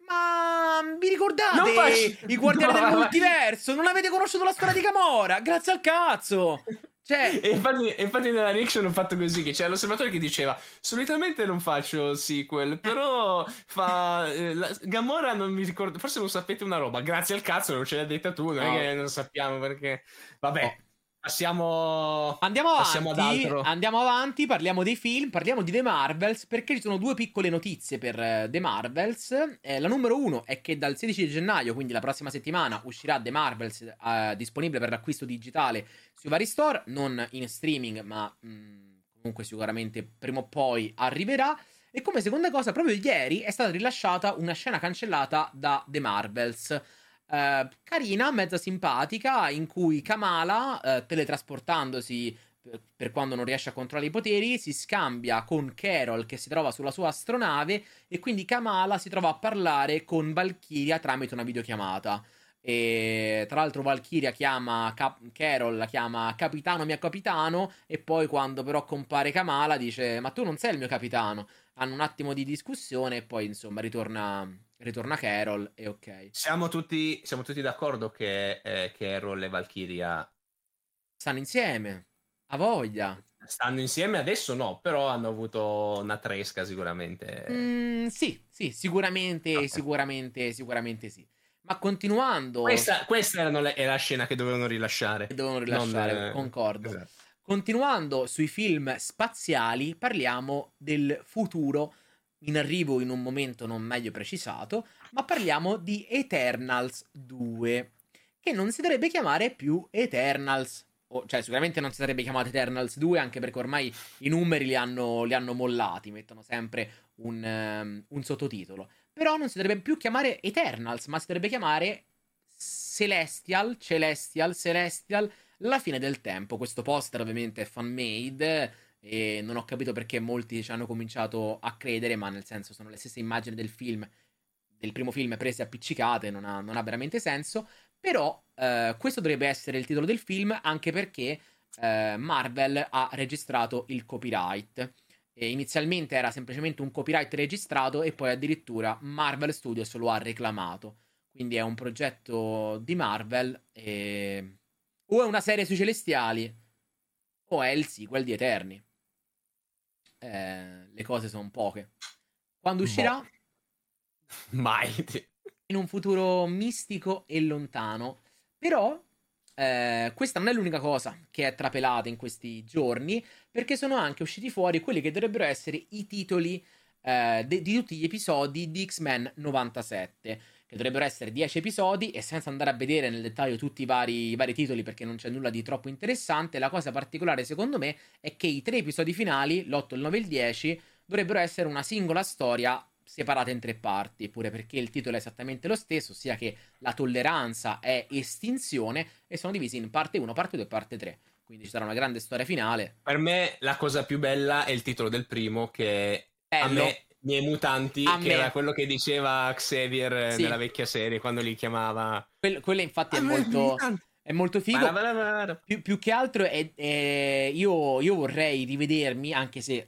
S3: Ma vi ricordate faccio... i guardiani no, del multiverso? Non avete conosciuto la storia di Gamora? Grazie al cazzo! Cioè...
S2: E infatti, infatti nella Nixon ho fatto così, che c'era l'osservatore che diceva solitamente non faccio sequel, però fa... Eh, la, Gamora non mi ricordo, forse non sapete una roba, grazie al cazzo non ce l'hai detta tu, non no. è che non sappiamo perché... Vabbè. Oh. Passiamo,
S3: andiamo passiamo avanti, andiamo avanti, parliamo dei film, parliamo di The Marvels perché ci sono due piccole notizie per uh, The Marvels. Eh, la numero uno è che dal 16 gennaio, quindi la prossima settimana, uscirà The Marvels uh, disponibile per l'acquisto digitale sui vari store, non in streaming, ma mh, mm, comunque sicuramente prima o poi arriverà. E come seconda cosa, proprio ieri è stata rilasciata una scena cancellata da The Marvels. Uh, carina, mezza simpatica, in cui Kamala, uh, teletrasportandosi per quando non riesce a controllare i poteri, si scambia con Carol che si trova sulla sua astronave e quindi Kamala si trova a parlare con Valkyria tramite una videochiamata. E tra l'altro Valkyria chiama Cap- Carol, la chiama capitano mio capitano e poi quando però compare Kamala dice ma tu non sei il mio capitano. Hanno un attimo di discussione e poi insomma ritorna, ritorna Carol e ok.
S2: Siamo tutti, siamo tutti d'accordo che eh, Carol e Valkyria
S3: stanno insieme, a voglia.
S2: Stanno insieme adesso no, però hanno avuto una tresca sicuramente.
S3: Mm, sì, sì, sicuramente, okay. sicuramente, sicuramente sì. Ma continuando...
S2: Questa, questa le, è la scena che dovevano rilasciare.
S3: Dovevano rilasciare, non, concordo. Esatto. Continuando sui film spaziali, parliamo del futuro in arrivo in un momento non meglio precisato, ma parliamo di Eternals 2, che non si dovrebbe chiamare più Eternals. O, cioè, sicuramente non si sarebbe chiamato Eternals 2, anche perché ormai i numeri li hanno, li hanno mollati, mettono sempre un, um, un sottotitolo. Però non si dovrebbe più chiamare Eternals, ma si dovrebbe chiamare Celestial, Celestial, Celestial, la fine del tempo. Questo poster ovviamente è fan-made e non ho capito perché molti ci hanno cominciato a credere, ma nel senso sono le stesse immagini del film, del primo film prese appiccicate, non ha, non ha veramente senso. Però eh, questo dovrebbe essere il titolo del film, anche perché eh, Marvel ha registrato il copyright. E inizialmente era semplicemente un copyright registrato e poi addirittura Marvel Studios lo ha reclamato. Quindi è un progetto di Marvel e... o è una serie sui celestiali o è il sequel di Eterni. Eh, le cose sono poche. Quando uscirà? Boh.
S2: Mai.
S3: In un futuro mistico e lontano. Però eh, questa non è l'unica cosa che è trapelata in questi giorni, perché sono anche usciti fuori quelli che dovrebbero essere i titoli eh, de- di tutti gli episodi di X-Men 97, che dovrebbero essere 10 episodi e senza andare a vedere nel dettaglio tutti i vari, i vari titoli perché non c'è nulla di troppo interessante, la cosa particolare secondo me è che i tre episodi finali, l'8, il 9 e il 10, dovrebbero essere una singola storia separate in tre parti, pure perché il titolo è esattamente lo stesso, ossia che la tolleranza è estinzione e sono divisi in parte 1, parte 2 e parte 3. Quindi ci sarà una grande storia finale.
S2: Per me la cosa più bella è il titolo del primo che Bello. a me miei mutanti, a che me. era quello che diceva Xavier sì. nella vecchia serie quando li chiamava.
S3: Quello, quello infatti è molto, è molto figo. Più, più, che altro è, è, io, io, vorrei rivedermi, anche se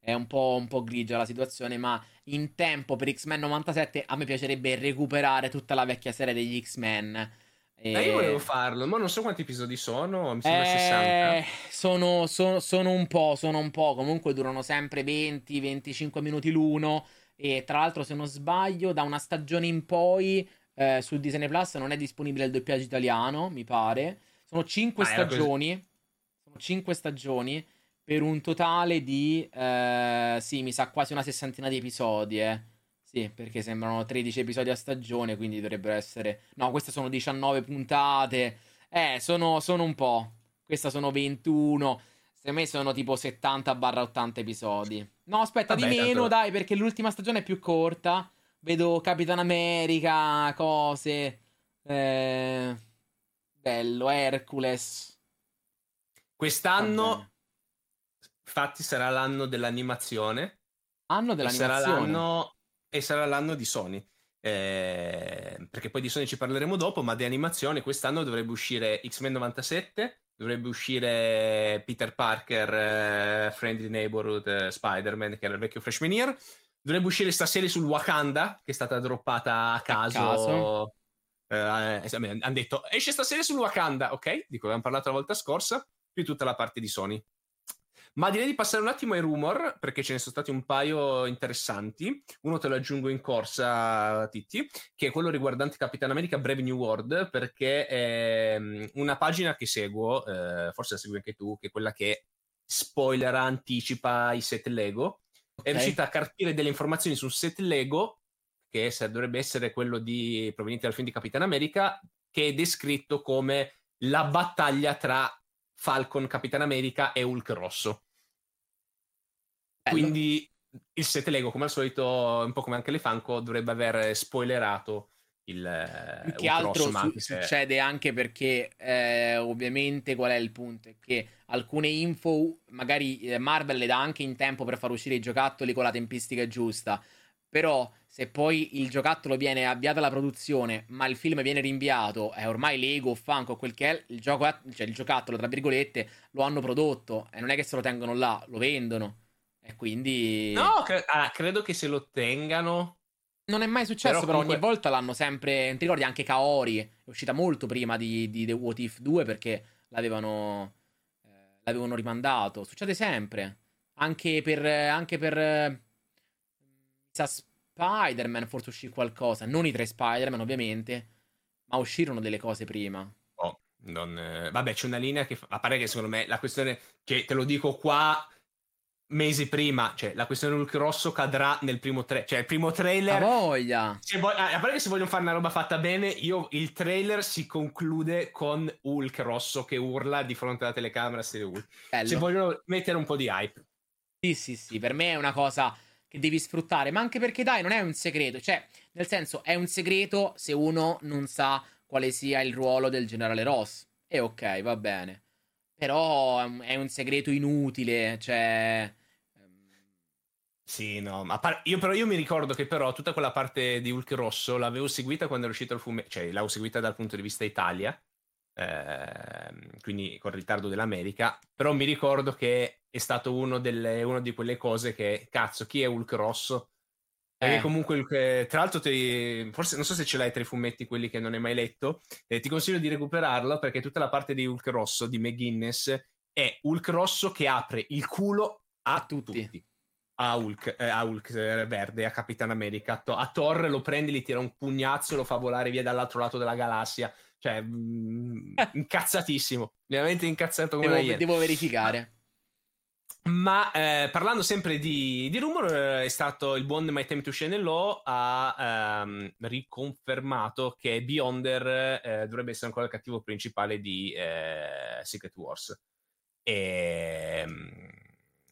S3: è un po', un po' grigia la situazione, ma in tempo per X-Men 97 a me piacerebbe recuperare tutta la vecchia serie degli X-Men.
S2: E... Eh, io volevo farlo, ma non so quanti episodi sono, mi sembra eh,
S3: 60. Sono, sono, sono, un po', sono un po', comunque durano sempre 20-25 minuti l'uno e tra l'altro se non sbaglio da una stagione in poi eh, su Disney Plus non è disponibile il doppiaggio italiano, mi pare. Sono 5 ah, stagioni. Sono 5 stagioni per un totale di, eh, sì, mi sa quasi una sessantina di episodi, eh. Sì, perché sembrano 13 episodi a stagione, quindi dovrebbero essere... No, queste sono 19 puntate. Eh, sono, sono un po'. Queste sono 21. Secondo me sono tipo 70-80 episodi. No, aspetta, Vabbè, di meno, tanto... dai, perché l'ultima stagione è più corta. Vedo Capitan America, cose... Eh... Bello, Hercules.
S2: Quest'anno Infatti sarà l'anno dell'animazione.
S3: Anno dell'animazione.
S2: E sarà l'anno, e sarà l'anno di Sony. Eh, perché poi di Sony ci parleremo dopo, ma di animazione quest'anno dovrebbe uscire X-Men 97, dovrebbe uscire Peter Parker, eh, Friendly Neighborhood, eh, Spider-Man, che era il vecchio freshman year. Dovrebbe uscire sta serie sul Wakanda, che è stata droppata a caso. A caso. Eh, hanno detto, esce sta serie sul Wakanda, ok? Dico, abbiamo parlato la volta scorsa, più tutta la parte di Sony. Ma direi di passare un attimo ai rumor, perché ce ne sono stati un paio interessanti. Uno te lo aggiungo in corsa, Titti, che è quello riguardante Capitan America Brave New World, perché è mm, una pagina che seguo, eh, forse la segui anche tu, che è quella che spoilera, anticipa i set Lego. Okay. È riuscita a carpire delle informazioni sul set Lego, che dovrebbe essere quello di, proveniente dal film di Capitan America, che è descritto come la battaglia tra Falcon, Capitan America e Hulk rosso. Bello. Quindi il set Lego, come al solito, un po' come anche le Funko, dovrebbe aver spoilerato il
S3: Più che altro su- anche se... succede anche perché eh, ovviamente qual è il punto? È che alcune info magari eh, Marvel le dà anche in tempo per far uscire i giocattoli con la tempistica giusta Però se poi il giocattolo viene avviata la produzione, ma il film viene rinviato, è ormai Lego, Funko, quel che è, il, gioco, cioè il giocattolo, tra virgolette, lo hanno prodotto e non è che se lo tengono là, lo vendono. E quindi...
S2: No, cre- ah, credo che se lo tengano...
S3: Non è mai successo, però, però comunque... ogni volta l'hanno sempre... Ti ricordi anche Kaori, è uscita molto prima di, di The What If 2 perché l'avevano, eh, l'avevano rimandato. Succede sempre. Anche per... Anche per eh, Spider-Man forse uscì qualcosa. Non i tre Spider-Man, ovviamente. Ma uscirono delle cose prima.
S2: Oh, non... Eh, vabbè, c'è una linea che... A parte che secondo me la questione... Che te lo dico qua mesi prima, cioè la questione Hulk rosso cadrà nel primo trailer, cioè il primo trailer...
S3: A voglia!
S2: Vo- a parte che se vogliono fare una roba fatta bene, io il trailer si conclude con Hulk rosso che urla di fronte alla telecamera se, se vogliono mettere un po' di hype.
S3: Sì, sì, sì, per me è una cosa che devi sfruttare, ma anche perché dai, non è un segreto, cioè, nel senso, è un segreto se uno non sa quale sia il ruolo del generale Ross. E ok, va bene. Però è un segreto inutile, cioè
S2: sì, no, ma par- io, però io mi ricordo che però tutta quella parte di Hulk Rosso l'avevo seguita quando era uscito il fumetto, cioè l'avevo seguita dal punto di vista Italia, ehm, quindi con ritardo dell'America, però mi ricordo che è stato uno delle, una di quelle cose che, cazzo, chi è Hulk Rosso? Perché eh. comunque, tra l'altro, ti, forse non so se ce l'hai tra i fumetti, quelli che non hai mai letto, eh, ti consiglio di recuperarlo perché tutta la parte di Hulk Rosso di McGuinness è Hulk Rosso che apre il culo a, a tutti. tutti a Hulk, eh, a Hulk eh, verde, a Capitan America. A, Thor lo prendi, gli tira un pugnazzo e lo fa volare via dall'altro lato della galassia. Cioè, mm, incazzatissimo. Veramente incazzato come
S3: devo, devo verificare.
S2: Ma eh, parlando sempre di, di rumor, eh, è stato il buon My Time to Shine Law ha ehm, riconfermato che Beyonder eh, dovrebbe essere ancora il cattivo principale di eh, Secret Wars. E, ehm,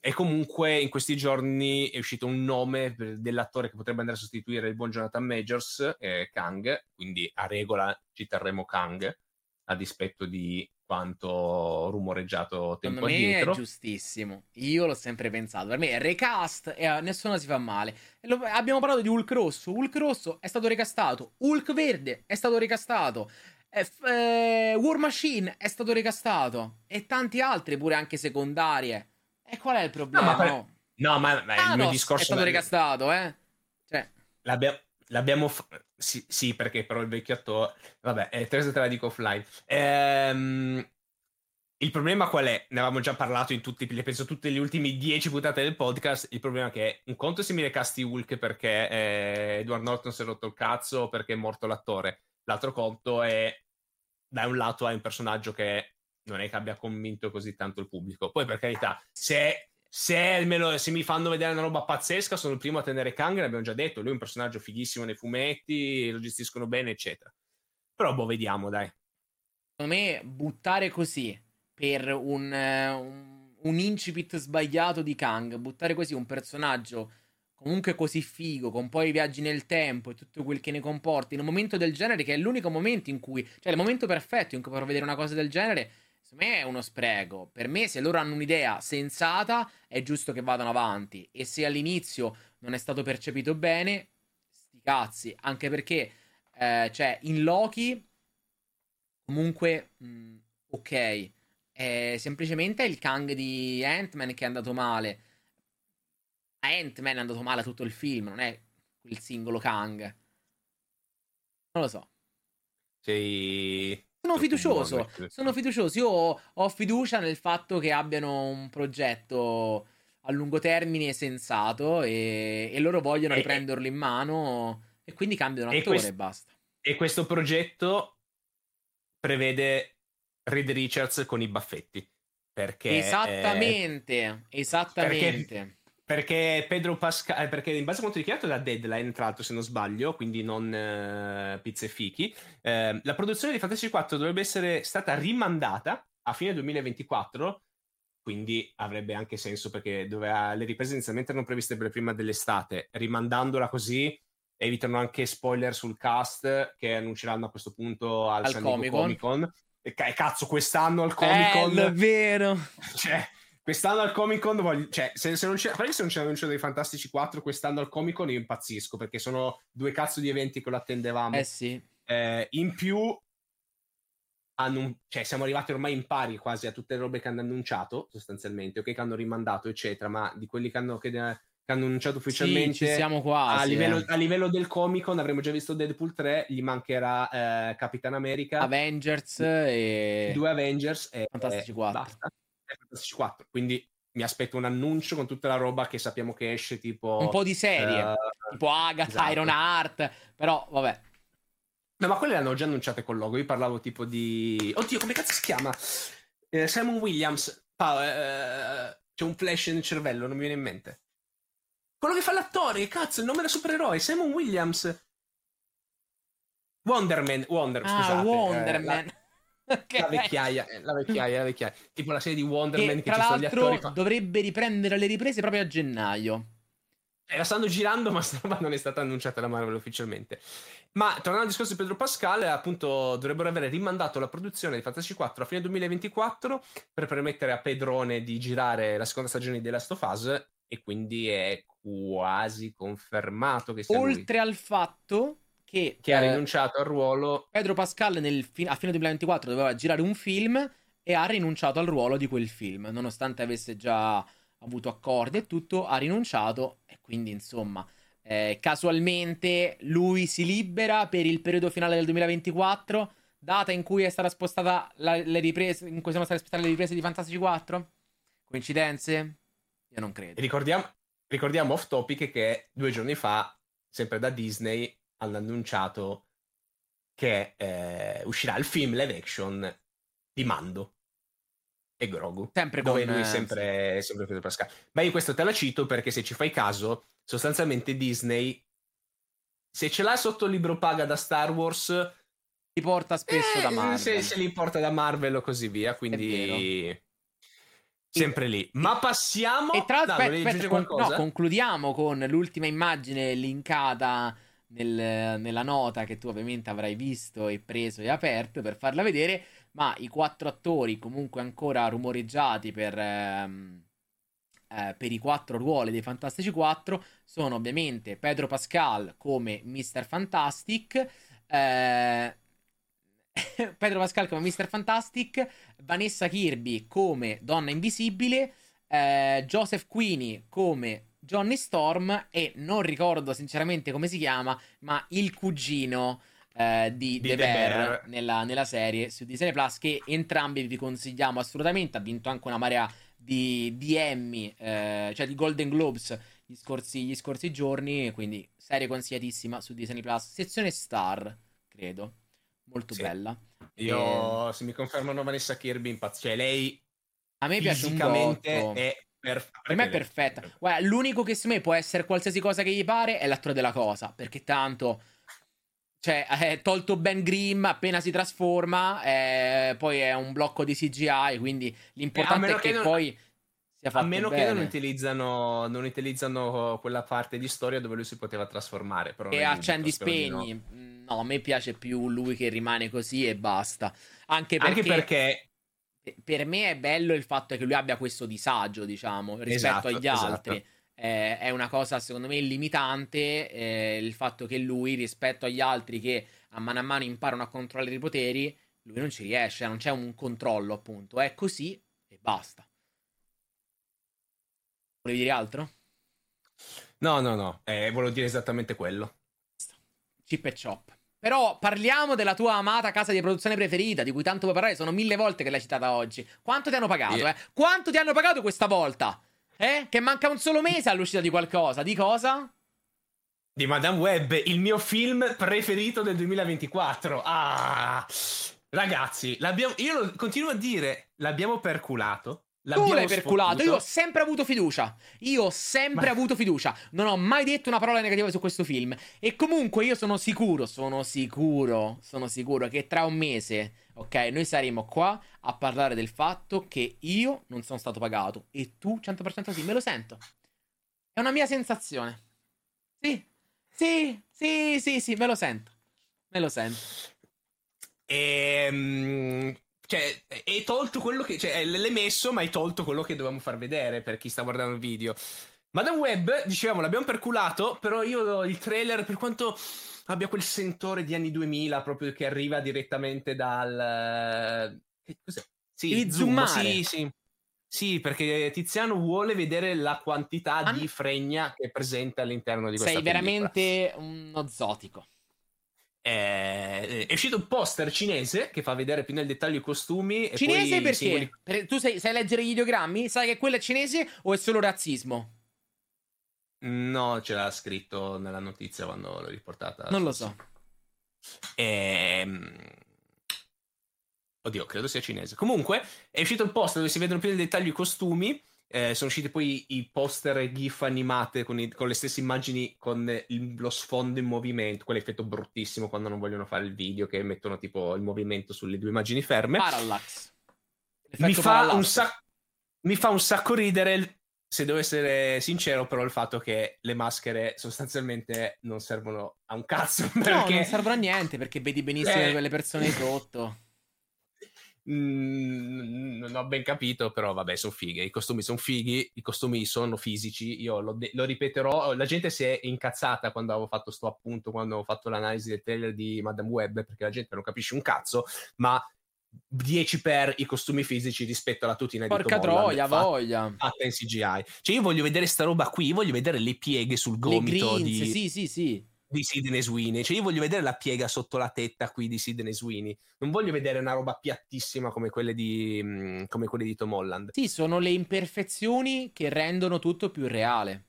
S2: e comunque in questi giorni è uscito un nome dell'attore che potrebbe andare a sostituire il buon Jonathan Majors, eh, Kang, quindi a regola ci terremo Kang, a dispetto di quanto rumoreggiato tempo
S3: Secondo
S2: addietro.
S3: me è giustissimo, io l'ho sempre pensato, per me è recast e a nessuno si fa male. Lo, abbiamo parlato di Hulk rosso, Hulk rosso è stato recastato, Hulk verde è stato recastato. F- eh, War Machine è stato recastato. E tanti altri pure anche secondarie e qual è il problema?
S2: No, ma, no. no, ma, ma il mio discorso
S3: è stato ricastato, eh? Cioè.
S2: L'abbiamo, l'abbiamo f- sì, sì, perché però il vecchio attore... Vabbè, eh, Teresa te la dico offline. Ehm, il problema qual è? Ne avevamo già parlato in tutti, penso tutte le ultime dieci puntate del podcast. Il problema è che un conto è se mi recasti Hulk perché eh, Edward Norton si è rotto il cazzo o perché è morto l'attore. L'altro conto è da un lato hai un personaggio che non è che abbia convinto così tanto il pubblico. Poi, per carità, se, se, lo, se, mi fanno vedere una roba pazzesca, sono il primo a tenere Kang, l'abbiamo già detto. Lui è un personaggio fighissimo nei fumetti, lo gestiscono bene, eccetera. Però, boh, vediamo, dai.
S3: Secondo me, buttare così per un, un, un incipit sbagliato di Kang, buttare così un personaggio comunque così figo, con poi i viaggi nel tempo e tutto quel che ne comporta, in un momento del genere che è l'unico momento in cui, cioè il momento perfetto in cui per vedere una cosa del genere, Secondo me è uno spreco. Per me, se loro hanno un'idea sensata, è giusto che vadano avanti. E se all'inizio non è stato percepito bene, sti cazzi. Anche perché, eh, cioè, in Loki, comunque, mh, mm, ok. È semplicemente il Kang di Ant-Man che è andato male. Ant-Man è andato male a tutto il film, non è quel singolo Kang. Non lo so.
S2: Sei
S3: sono fiducioso, sono fiducioso. Io ho, fiducia nel fatto che abbiano un progetto a lungo termine sensato e, e loro vogliono e, riprenderlo in mano e quindi cambiano attore e, quest- e basta.
S2: E questo progetto prevede Reed Richards con i baffetti. Perché,
S3: esattamente, eh, esattamente.
S2: Perché perché Pedro Pascal, eh, perché in base a quanto dichiarato da Deadline, tra l'altro, se non sbaglio, quindi non uh, pizze e fichi, eh, la produzione di Fantasy 4 dovrebbe essere stata rimandata a fine 2024, quindi avrebbe anche senso perché doveva, le riprese inizialmente erano previste per prima dell'estate, rimandandola così evitano anche spoiler sul cast che annunceranno a questo punto al, al San Comic Con. E cazzo, quest'anno al Comic Con.
S3: È vero.
S2: Cioè, Quest'anno al Comic Con, voglio, cioè, se, se non c'è, se non c'è l'annuncio dei Fantastici 4, quest'anno al Comic Con io impazzisco perché sono due cazzo di eventi che lo attendevamo.
S3: Eh sì.
S2: Eh, in più, hanno, cioè, siamo arrivati ormai in pari quasi a tutte le robe che hanno annunciato, sostanzialmente, ok, che hanno rimandato, eccetera, ma di quelli che hanno, che, che hanno annunciato ufficialmente,
S3: sì, ci siamo quasi,
S2: a, livello,
S3: eh.
S2: a livello del Comic Con avremo già visto Deadpool 3, gli mancherà eh, Capitan America,
S3: Avengers e
S2: due Avengers e
S3: Fantastici 4.
S2: basta. E Fantastici 4. Quindi mi aspetto un annuncio con tutta la roba che sappiamo che esce, tipo
S3: un po' di serie,
S2: eh,
S3: tipo Agatha,
S2: esatto.
S3: Iron Heart, però vabbè.
S2: No, ma quelle le hanno già annunciate col logo. Io parlavo tipo di. Oddio, come cazzo si chiama? Eh, Simon Williams. Ah, eh, c'è un flash nel cervello, non mi viene in mente. Quello che fa l'attore, cazzo, il nome del supereroe, Simon Williams. Wonderman, Wonder,
S3: Ah,
S2: scusate. eh,
S3: Wonderman.
S2: la,
S3: Ok.
S2: la vecchiaia, eh, la vecchiaia, la vecchiaia. Tipo la serie di Wonderman
S3: che
S2: che,
S3: tra
S2: ci sono gli
S3: l'altro
S2: fa-
S3: dovrebbe riprendere le riprese proprio a gennaio.
S2: Eh, la stanno girando, ma non è stata annunciata da Marvel ufficialmente. Ma tornando al discorso di Pedro Pascal, appunto dovrebbero aver rimandato la produzione di Fantasy 4 a fine 2024 per permettere a Pedrone di girare la seconda stagione di The Last of Us e quindi è quasi confermato che sia lui
S3: Oltre al fatto che,
S2: che ha
S3: eh,
S2: rinunciato al ruolo.
S3: Pedro Pascal nel a fine 2024 doveva girare un film e ha rinunciato al ruolo di quel film, nonostante avesse già avuto accordi e tutto, ha rinunciato e quindi insomma eh, casualmente lui si libera per il periodo finale del 2024, data in cui è stata spostata la- le riprese, in cui sono state spostate le riprese di Fantasy 4? Coincidenze? Io non credo.
S2: Ricordiamo, ricordiamo off topic che due giorni fa, sempre da Disney, hanno annunciato che eh, uscirà il film live action di Mando e Grogu.
S3: Sempre
S2: dove
S3: con,
S2: lui è
S3: eh,
S2: sempre, sempre Pedro Pascal. Ma io questo te la cito perché se ci fai caso, sostanzialmente Disney, se ce l'ha sotto il libro paga da Star Wars,
S3: Ti porta spesso
S2: eh,
S3: da Marvel.
S2: Se, se li porta da Marvel o così via, quindi sempre lì. Ma passiamo...
S3: E tra l'altro, no, concludiamo con l'ultima immagine linkata nel- nella nota che tu ovviamente avrai visto e preso e aperto per farla vedere. Ma i quattro attori, comunque ancora rumoreggiati per, ehm, eh, per i quattro ruoli dei Fantastici 4, sono ovviamente Pedro Pascal come Mr. Fantastic. eh, Pedro Pascal come Mr. Fantastic, Vanessa Kirby come Donna Invisibile, eh, Joseph Queenie come Johnny Storm e non ricordo sinceramente come si chiama, ma il cugino eh, di,
S2: Di
S3: The,
S2: The
S3: Bear,
S2: Bear.
S3: Nella, nella serie su Disney Plus che entrambi vi consigliamo assolutamente. Ha vinto anche una marea di, di Emmy, eh, cioè di Golden Globes gli scorsi, gli scorsi giorni, quindi serie consigliatissima su Disney Plus, sezione Star, credo. Molto
S2: Sì.
S3: bella.
S2: Io, se mi confermano Vanessa Kirby, impazz- cioè lei
S3: A me piace un botto.
S2: è perfetta.
S3: Per me è perfetta. Guarda, l'unico che secondo me può essere qualsiasi cosa che gli pare è l'attore della cosa. Perché tanto. Cioè, è tolto Ben Grimm appena si trasforma. eh, poi è un blocco di CGI. Quindi l'importante
S2: meno
S3: è che,
S2: non-
S3: poi sia fatto
S2: A meno
S3: bene.
S2: che non utilizzano, non utilizzano quella parte di storia dove lui si poteva trasformare. Però
S3: E accendi
S2: no.
S3: spegni. Mm, No, a me piace più lui che rimane così e basta. Anche perché,
S2: Anche perché
S3: per me è bello il fatto che lui abbia questo disagio, diciamo, rispetto
S2: Esatto,
S3: agli
S2: esatto.
S3: altri. Eh, è una cosa secondo me limitante eh, il fatto che lui rispetto agli altri che a mano a mano imparano a controllare i poteri, lui non ci riesce, non c'è un controllo appunto, è così e basta. Volevi dire altro?
S2: No, no, no, eh, volevo dire esattamente quello.
S3: Chip e chop. Però parliamo della tua amata casa di produzione preferita, di cui tanto puoi parlare, sono mille volte che l'hai citata oggi. Quanto ti hanno pagato,
S2: Yeah.
S3: eh? Quanto ti hanno pagato questa volta? Eh? Che manca un solo mese all'uscita di qualcosa. Di cosa?
S2: Di Madame Web, il mio film preferito del 2024. Ah, ragazzi, l'abbiamo, io continuo a dire, l'abbiamo perculato.
S3: Tu l'hai perculato. Io ho sempre avuto fiducia. Io ho sempre
S2: Ma-
S3: avuto fiducia. Non ho mai detto una parola negativa su questo film. E comunque io sono sicuro, sono sicuro, sono sicuro che tra un mese, ok, noi saremo qua a parlare del fatto che io non sono stato pagato. E tu 100% sì, me lo sento. È una mia sensazione. Sì, sì, sì, sì, sì, me lo sento. Me lo sento.
S2: Ehm, cioè, è tolto quello che. Cioè, l'hai messo, ma hai tolto quello che dovevamo far vedere per chi sta guardando il video. Madame Web, dicevamo, l'abbiamo perculato, però io il trailer, per quanto abbia quel sentore di anni 2000, proprio che arriva direttamente dal... Che cos'è?
S3: Sì, Devi zoom,
S2: sì, sì. Sì, perché Tiziano vuole vedere la quantità ah, di fregna che è presente all'interno di questa
S3: Sei
S2: pellicola.
S3: veramente uno zotico.
S2: È, è uscito un poster cinese che fa vedere più nel dettaglio i costumi.
S3: Cinese perché? Simboli... Tu sai, sai leggere gli ideogrammi? Sai che quello è cinese o è solo razzismo?
S2: No, c'era scritto nella notizia quando l'ho riportata.
S3: Non lo so.
S2: Ehm... Oddio, credo sia cinese. Comunque, è uscito il poster dove si vedono più nel dettaglio i costumi. Eh, sono usciti poi i poster e GIF animate con, i, con le stesse immagini con il, lo sfondo in movimento. Quell'effetto bruttissimo quando non vogliono fare il video, che mettono tipo il movimento sulle due immagini ferme.
S3: Parallax.
S2: Mi fa, un sac- mi fa un sacco ridere se devo essere sincero, però, il fatto che le maschere sostanzialmente non servono a un cazzo. Perché... No,
S3: non servono a niente perché vedi benissimo eh... quelle persone sotto.
S2: Mm, non ho ben capito, però vabbè, sono fighe. I costumi sono fighi, i costumi sono fisici. Io lo, de- lo, ripeterò. La gente si è incazzata quando avevo fatto sto appunto, quando ho fatto l'analisi del trailer di Madame Web, perché la gente non capisce un cazzo, ma 10 per i costumi fisici rispetto alla tutina
S3: Porca
S2: di
S3: Porca troia, fatta, voglia.
S2: Fatta in CGI. Cioè io voglio vedere sta roba qui, voglio vedere le pieghe sul gomito
S3: le
S2: di...
S3: sì, sì, sì.
S2: Di Sidney Sweeney, cioè io voglio vedere la piega sotto la tetta qui di Sidney Sweeney, non voglio vedere una roba piattissima come quelle di, mm, come quelle di Tom Holland.
S3: Sì, sono le imperfezioni che rendono tutto più reale.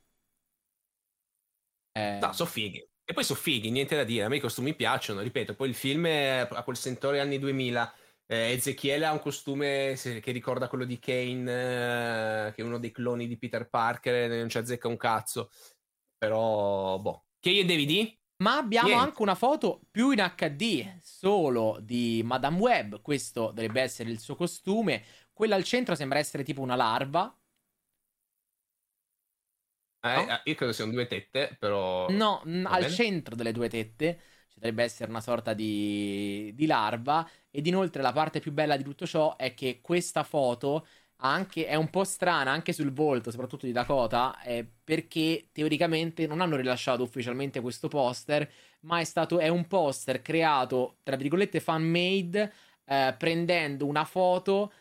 S2: Eh... No, sono fighi. E poi sono fighi, niente da dire. A me i costumi piacciono, ripeto. Poi il film ha quel sentore anni 2000 eh, Ezechiele ha un costume che ricorda quello di Kane, eh, che è uno dei cloni di Peter Parker, non ci azzecca un cazzo. Però, boh. Che io e DVD?
S3: Ma abbiamo Niente. anche una foto più in HD, solo di Madame Web. Questo dovrebbe essere il suo costume. Quella al centro sembra essere tipo una larva.
S2: Eh, no? Eh, io credo siano due tette, però.
S3: No, al bene. centro delle due tette ci dovrebbe essere una sorta di, di larva. Ed inoltre la parte più bella di tutto ciò è che questa foto anche, è un po' strana anche sul volto, soprattutto di Dakota, eh, perché teoricamente non hanno rilasciato ufficialmente questo poster, ma è, stato, è un poster creato, tra virgolette, fan-made, eh, prendendo una foto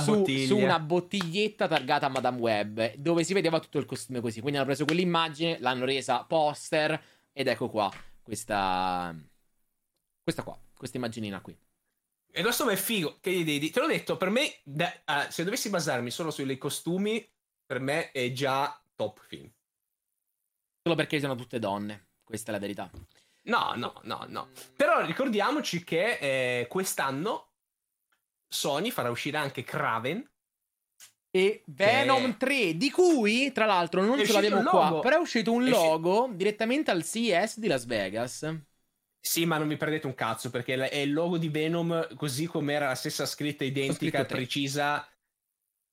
S3: su, su, una bottiglietta targata Madame Web, dove si vedeva tutto il costume così. Quindi hanno preso quell'immagine, l'hanno resa poster, ed ecco qua, questa, questa qua, questa immaginina qui.
S2: E questo è figo. Che gli Te l'ho detto, per me, da, uh, se dovessi basarmi solo sui costumi, per me è già top film.
S3: Solo perché sono tutte donne. Questa è la verità.
S2: No, no, no, no. Però ricordiamoci che eh, quest'anno Sony farà uscire anche Kraven.
S3: E Venom che... 3, di cui tra l'altro non ce l'abbiamo qua, però è uscito un logo direttamente al CES di Las Vegas.
S2: Sì, ma non mi perdete un cazzo perché è il logo di Venom così come era la stessa scritta identica, precisa,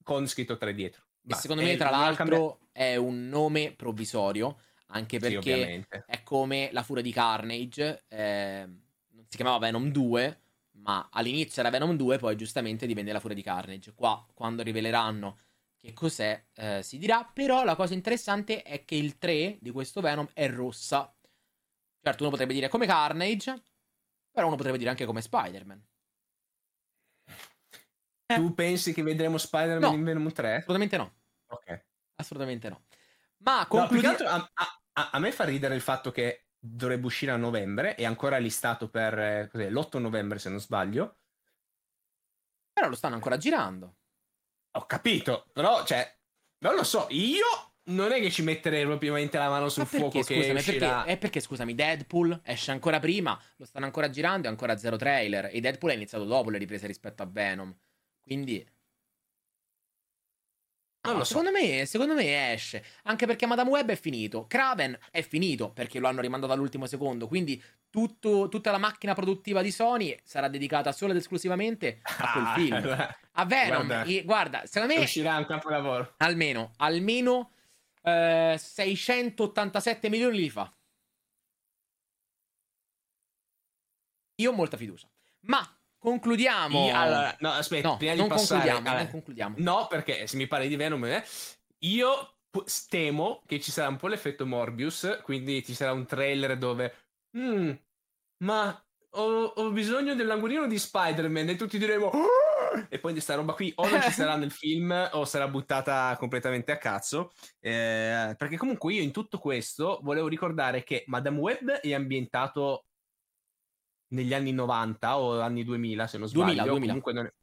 S2: con scritto 3 dietro.
S3: Basta. secondo me, tra l'altro, è un nome provvisorio, anche perché sì, è come la furia di Carnage, eh, non si chiamava Venom 2, ma all'inizio era Venom 2, poi giustamente divenne la furia di Carnage. Qua, quando riveleranno che cos'è, eh, si dirà, però la cosa interessante è che il 3 di questo Venom è rossa, Certo, uno potrebbe dire come Carnage, però uno potrebbe dire anche come Spider-Man.
S2: Eh. Tu pensi che vedremo Spider-Man no, in Venom 3?
S3: Assolutamente no.
S2: Ok.
S3: Assolutamente no. Ma concludi...
S2: no, a, a, a, me fa ridere il fatto che dovrebbe uscire a novembre, è ancora listato per eh, l'8 novembre se non sbaglio.
S3: Però lo stanno ancora girando.
S2: Ho capito, però, cioè, non lo so, io non è che ci metterei propriamente la mano sul Ma fuoco perché, scusami,
S3: perché, è perché, scusami, Deadpool esce ancora prima, lo stanno ancora girando, è ancora zero trailer, e Deadpool è iniziato dopo le riprese rispetto a Venom. Quindi... No, so. secondo, me, secondo me esce. Anche perché Madame Web è finito. Kraven è finito perché lo hanno rimandato all'ultimo secondo. Quindi tutto, tutta la macchina produttiva di Sony sarà dedicata solo ed esclusivamente a quel film. a Venom. Guarda, e, guarda secondo me.
S2: Uscirà un capolavoro.
S3: Almeno, almeno 687 eh, milioni li fa. Io ho molta fiducia. Ma concludiamo.
S2: Io- allora, no, aspetta,
S3: No,
S2: prima di
S3: non
S2: passare...
S3: concludiamo,
S2: allora,
S3: non concludiamo.
S2: No, perché se mi parli di Venom, eh, io temo che ci sarà un po' l'effetto Morbius, quindi ci sarà un trailer dove... "Mm, ma ho, ho bisogno dell'angolino di Spider-Man e tutti diremo... "Ah!" E poi di sta roba qui o non ci sarà nel film o sarà buttata completamente a cazzo. Eh, perché comunque io in tutto questo volevo ricordare che Madame Web è ambientato negli anni 90 o anni 2000 se non
S3: 2000,
S2: sbaglio.
S3: 2000.
S2: Comunque non è,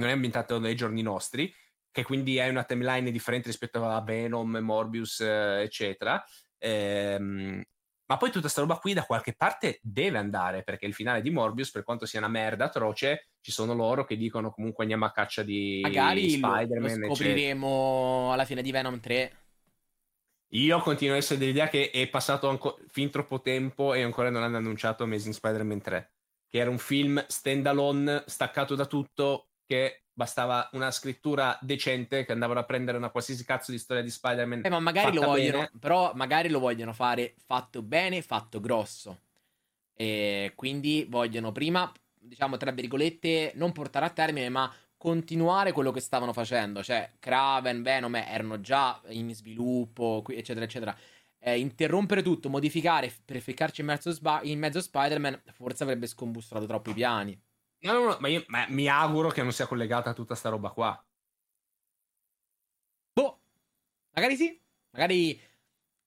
S2: non è ambientato nei giorni nostri, che quindi hai una timeline differente rispetto a Venom, Morbius, eh, eccetera. Ehm, ma poi tutta sta roba qui da qualche parte deve andare, perché il finale di Morbius, per quanto sia una merda atroce, ci sono loro che dicono comunque andiamo a caccia di
S3: Magari lo, lo
S2: Spider-Man. eccetera.
S3: scopriremo alla fine di Venom 3.
S2: Io continuo a essere dell'idea che è passato anco- fin troppo tempo e ancora non hanno annunciato Amazing Spider-Man 3, che era un film standalone, staccato da tutto, che bastava una scrittura decente, che andavano a prendere una qualsiasi cazzo di storia di Spider-Man.
S3: Eh, ma magari lo vogliono.
S2: bene.
S3: Però magari lo vogliono fare fatto bene, fatto grosso. E quindi vogliono prima, diciamo, tra virgolette, non portare a termine, ma continuare quello che stavano facendo. Cioè, Kraven, Venom erano già in sviluppo, eccetera, eccetera. Eh, interrompere tutto, modificare per ficcarci in mezzo, Sba- in mezzo Spider-Man, forse avrebbe scombussolato troppo i piani.
S2: No, no, no, ma, io, ma mi auguro che non sia collegata a tutta sta roba qua.
S3: Boh, magari sì. Magari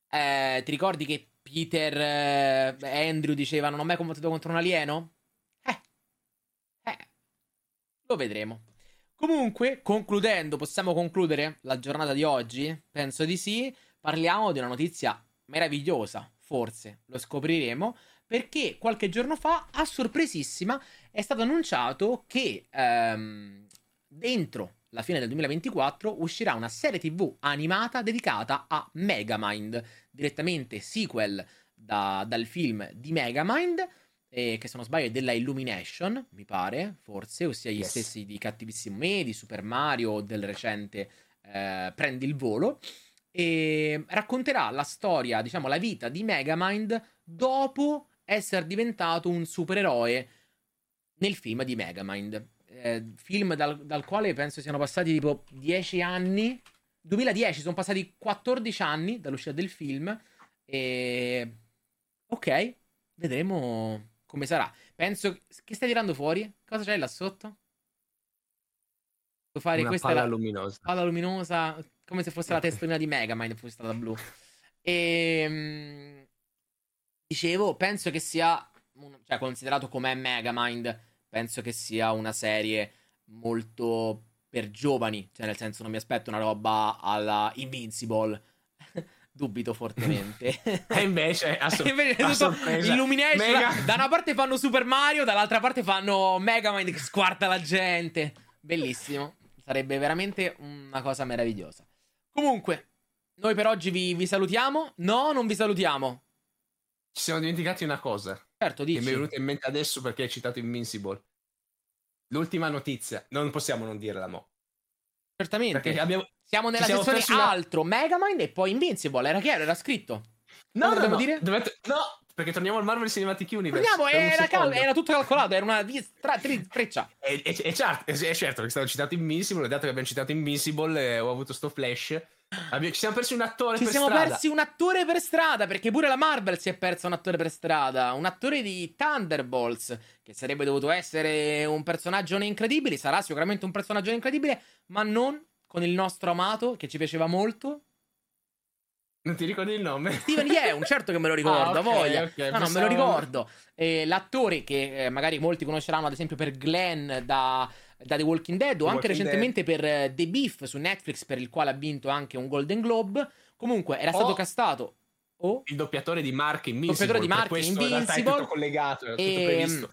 S3: eh, ti ricordi che Peter eh, e Andrew dicevano non ho mai combattuto contro un alieno? Lo vedremo. Comunque, concludendo, possiamo concludere la giornata di oggi? Penso di sì. Parliamo di una notizia meravigliosa, forse lo scopriremo, perché qualche giorno fa, a sorpresissima, è stato annunciato che ehm, dentro la fine del 2024 uscirà una serie TV animata dedicata a Megamind, direttamente sequel da- dal film di Megamind, eh, che se non sbaglio è della Illumination, mi pare, forse, ossia gli
S2: Yes.
S3: stessi di Cattivissimo Me, di Super Mario o del recente eh, Prendi il volo. E racconterà la storia, diciamo, la vita di Megamind dopo essere diventato un supereroe nel film di Megamind. Eh, film dal, dal quale penso siano passati tipo 10 anni. 2010, sono passati 14 anni dall'uscita del film. E. Ok, vedremo come sarà. Penso. Che stai tirando fuori? Cosa c'è là sotto? Devo fare
S2: Una
S3: questa
S2: palla
S3: la
S2: luminosa.
S3: palla luminosa, come se fosse la testolina di Megamind, fosse stata blu. E dicevo, penso che sia, cioè considerato com'è Megamind, penso che sia una serie molto per giovani, cioè nel senso non mi aspetto una roba alla Invincible. Dubito fortemente.
S2: E invece, a, sor-
S3: Invece
S2: a sorpresa,
S3: Illumination,
S2: Mega-
S3: da una parte fanno Super Mario, dall'altra parte fanno Megamind che squarta la gente. Bellissimo. Sarebbe veramente una cosa meravigliosa. Comunque, noi per oggi vi, vi salutiamo. No, non vi salutiamo.
S2: Ci siamo dimenticati una cosa.
S3: Certo,
S2: Che mi è
S3: dici.
S2: venuta in mente adesso perché hai citato Invincible. L'ultima notizia, non possiamo non dirla, mo.
S3: Certamente.
S2: Perché abbiamo.
S3: Siamo nella
S2: ci siamo
S3: sezione
S2: una-
S3: altro, Megamind e poi Invincible. Era chiaro, era scritto.
S2: No, no, no,
S3: dire?
S2: dovete- no, perché torniamo al Marvel Cinematic Universe. Un
S3: era, cal- era tutto calcolato, era una tra- tri- freccia.
S2: E, e- e certo, è certo che è stato citato Invincible. Dato che abbiamo citato Invincible, eh, ho avuto sto flash. Abbi- ci siamo persi un attore
S3: Ci
S2: per
S3: siamo
S2: strada.
S3: persi un attore per strada, perché pure la Marvel si è persa un attore per strada. Un attore di Thunderbolts, che sarebbe dovuto essere un personaggio incredibile. Sarà sicuramente un personaggio incredibile, ma non con il nostro amato, che ci piaceva molto.
S2: Non ti ricordi il nome?
S3: Steven Yeun, certo che me lo ricordo,
S2: Ah,
S3: a
S2: ok,
S3: voglia.
S2: ok,
S3: no, no, me lo ricordo. Eh, l'attore che eh, magari molti conosceranno, ad esempio, per Glenn da, da The Walking Dead, o
S2: The
S3: anche
S2: Walking
S3: recentemente per eh, The Beef su Netflix, per il quale ha vinto anche un Golden Globe. Comunque, era stato
S2: Oh.
S3: castato. Oh,
S2: Il doppiatore di Mark Invincible.
S3: Doppiatore di Mark
S2: è
S3: Invincible.
S2: tutto collegato, è tutto
S3: Ehm,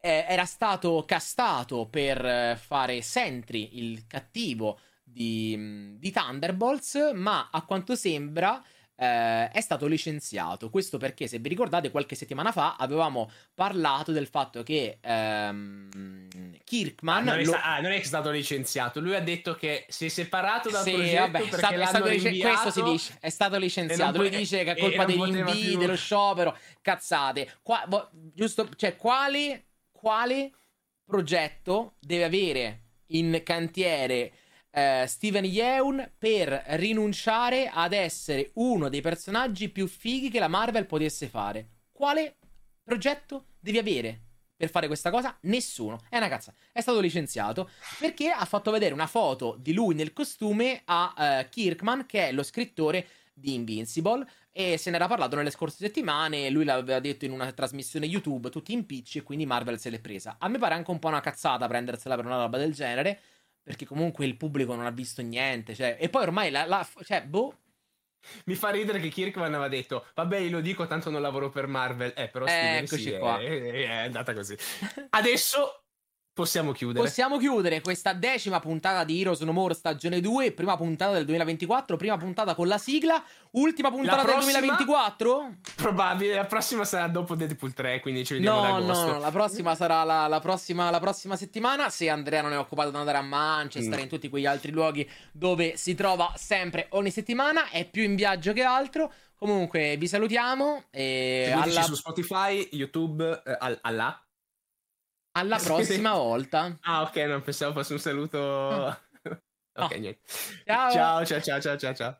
S3: eh, era stato castato per fare Sentry, il cattivo di, di Thunderbolts, ma a quanto sembra eh, è stato licenziato. Questo perché, se vi ricordate, qualche settimana fa avevamo parlato del fatto che ehm, Kirkman...
S2: Ah, non, è
S3: lo-
S2: sta- ah, non è stato licenziato. Lui ha detto che si è separato dal
S3: Sì,
S2: progetto
S3: vabbè,
S2: perché
S3: stato, stato licen- questo si dice, è stato licenziato. Lui
S2: po-
S3: dice che è colpa degli invii,
S2: più-
S3: dello sciopero, cazzate. Qua, vo- giusto, cioè, quali, quali progetto deve avere in cantiere eh, Steven Yeun per rinunciare ad essere uno dei personaggi più fighi che la Marvel potesse fare. Quale progetto devi avere per fare questa cosa? Nessuno. È una cazza. È stato licenziato perché ha fatto vedere una foto di lui nel costume a uh, Kirkman, che è lo scrittore di Invincible. E se ne era parlato nelle scorse settimane. Lui l'aveva detto in una trasmissione YouTube, tutti in pitch, e quindi Marvel se l'è presa. A me pare anche un po' una cazzata prendersela per una roba del genere. Perché comunque il pubblico non ha visto niente. Cioè, e poi ormai la, la cioè, boh.
S2: Mi fa ridere che Kirkman aveva detto: Vabbè, lo dico, tanto non lavoro per Marvel. Eh, però Steven sì,
S3: qua.
S2: È, è, andata così. Adesso Possiamo chiudere.
S3: Possiamo chiudere questa decima puntata di Heroes No More stagione 2, prima puntata del 2024, prima puntata con la sigla, ultima puntata prossima, del 2024?
S2: Probabile, la prossima sarà dopo Deadpool 3, quindi ci vediamo no,
S3: No, no, la prossima sarà la, la, prossima, la, prossima, settimana, se Andrea non è occupato ad andare a Manchester, mm. in tutti quegli altri luoghi dove si trova sempre ogni settimana, è più in viaggio che altro. Comunque vi salutiamo e
S2: alla... su Spotify, YouTube, eh, alla
S3: alla prossima volta.
S2: Ah, ok, non pensavo fosse un saluto. ok, niente.
S3: Ciao,
S2: ciao, ciao, ciao, ciao, ciao.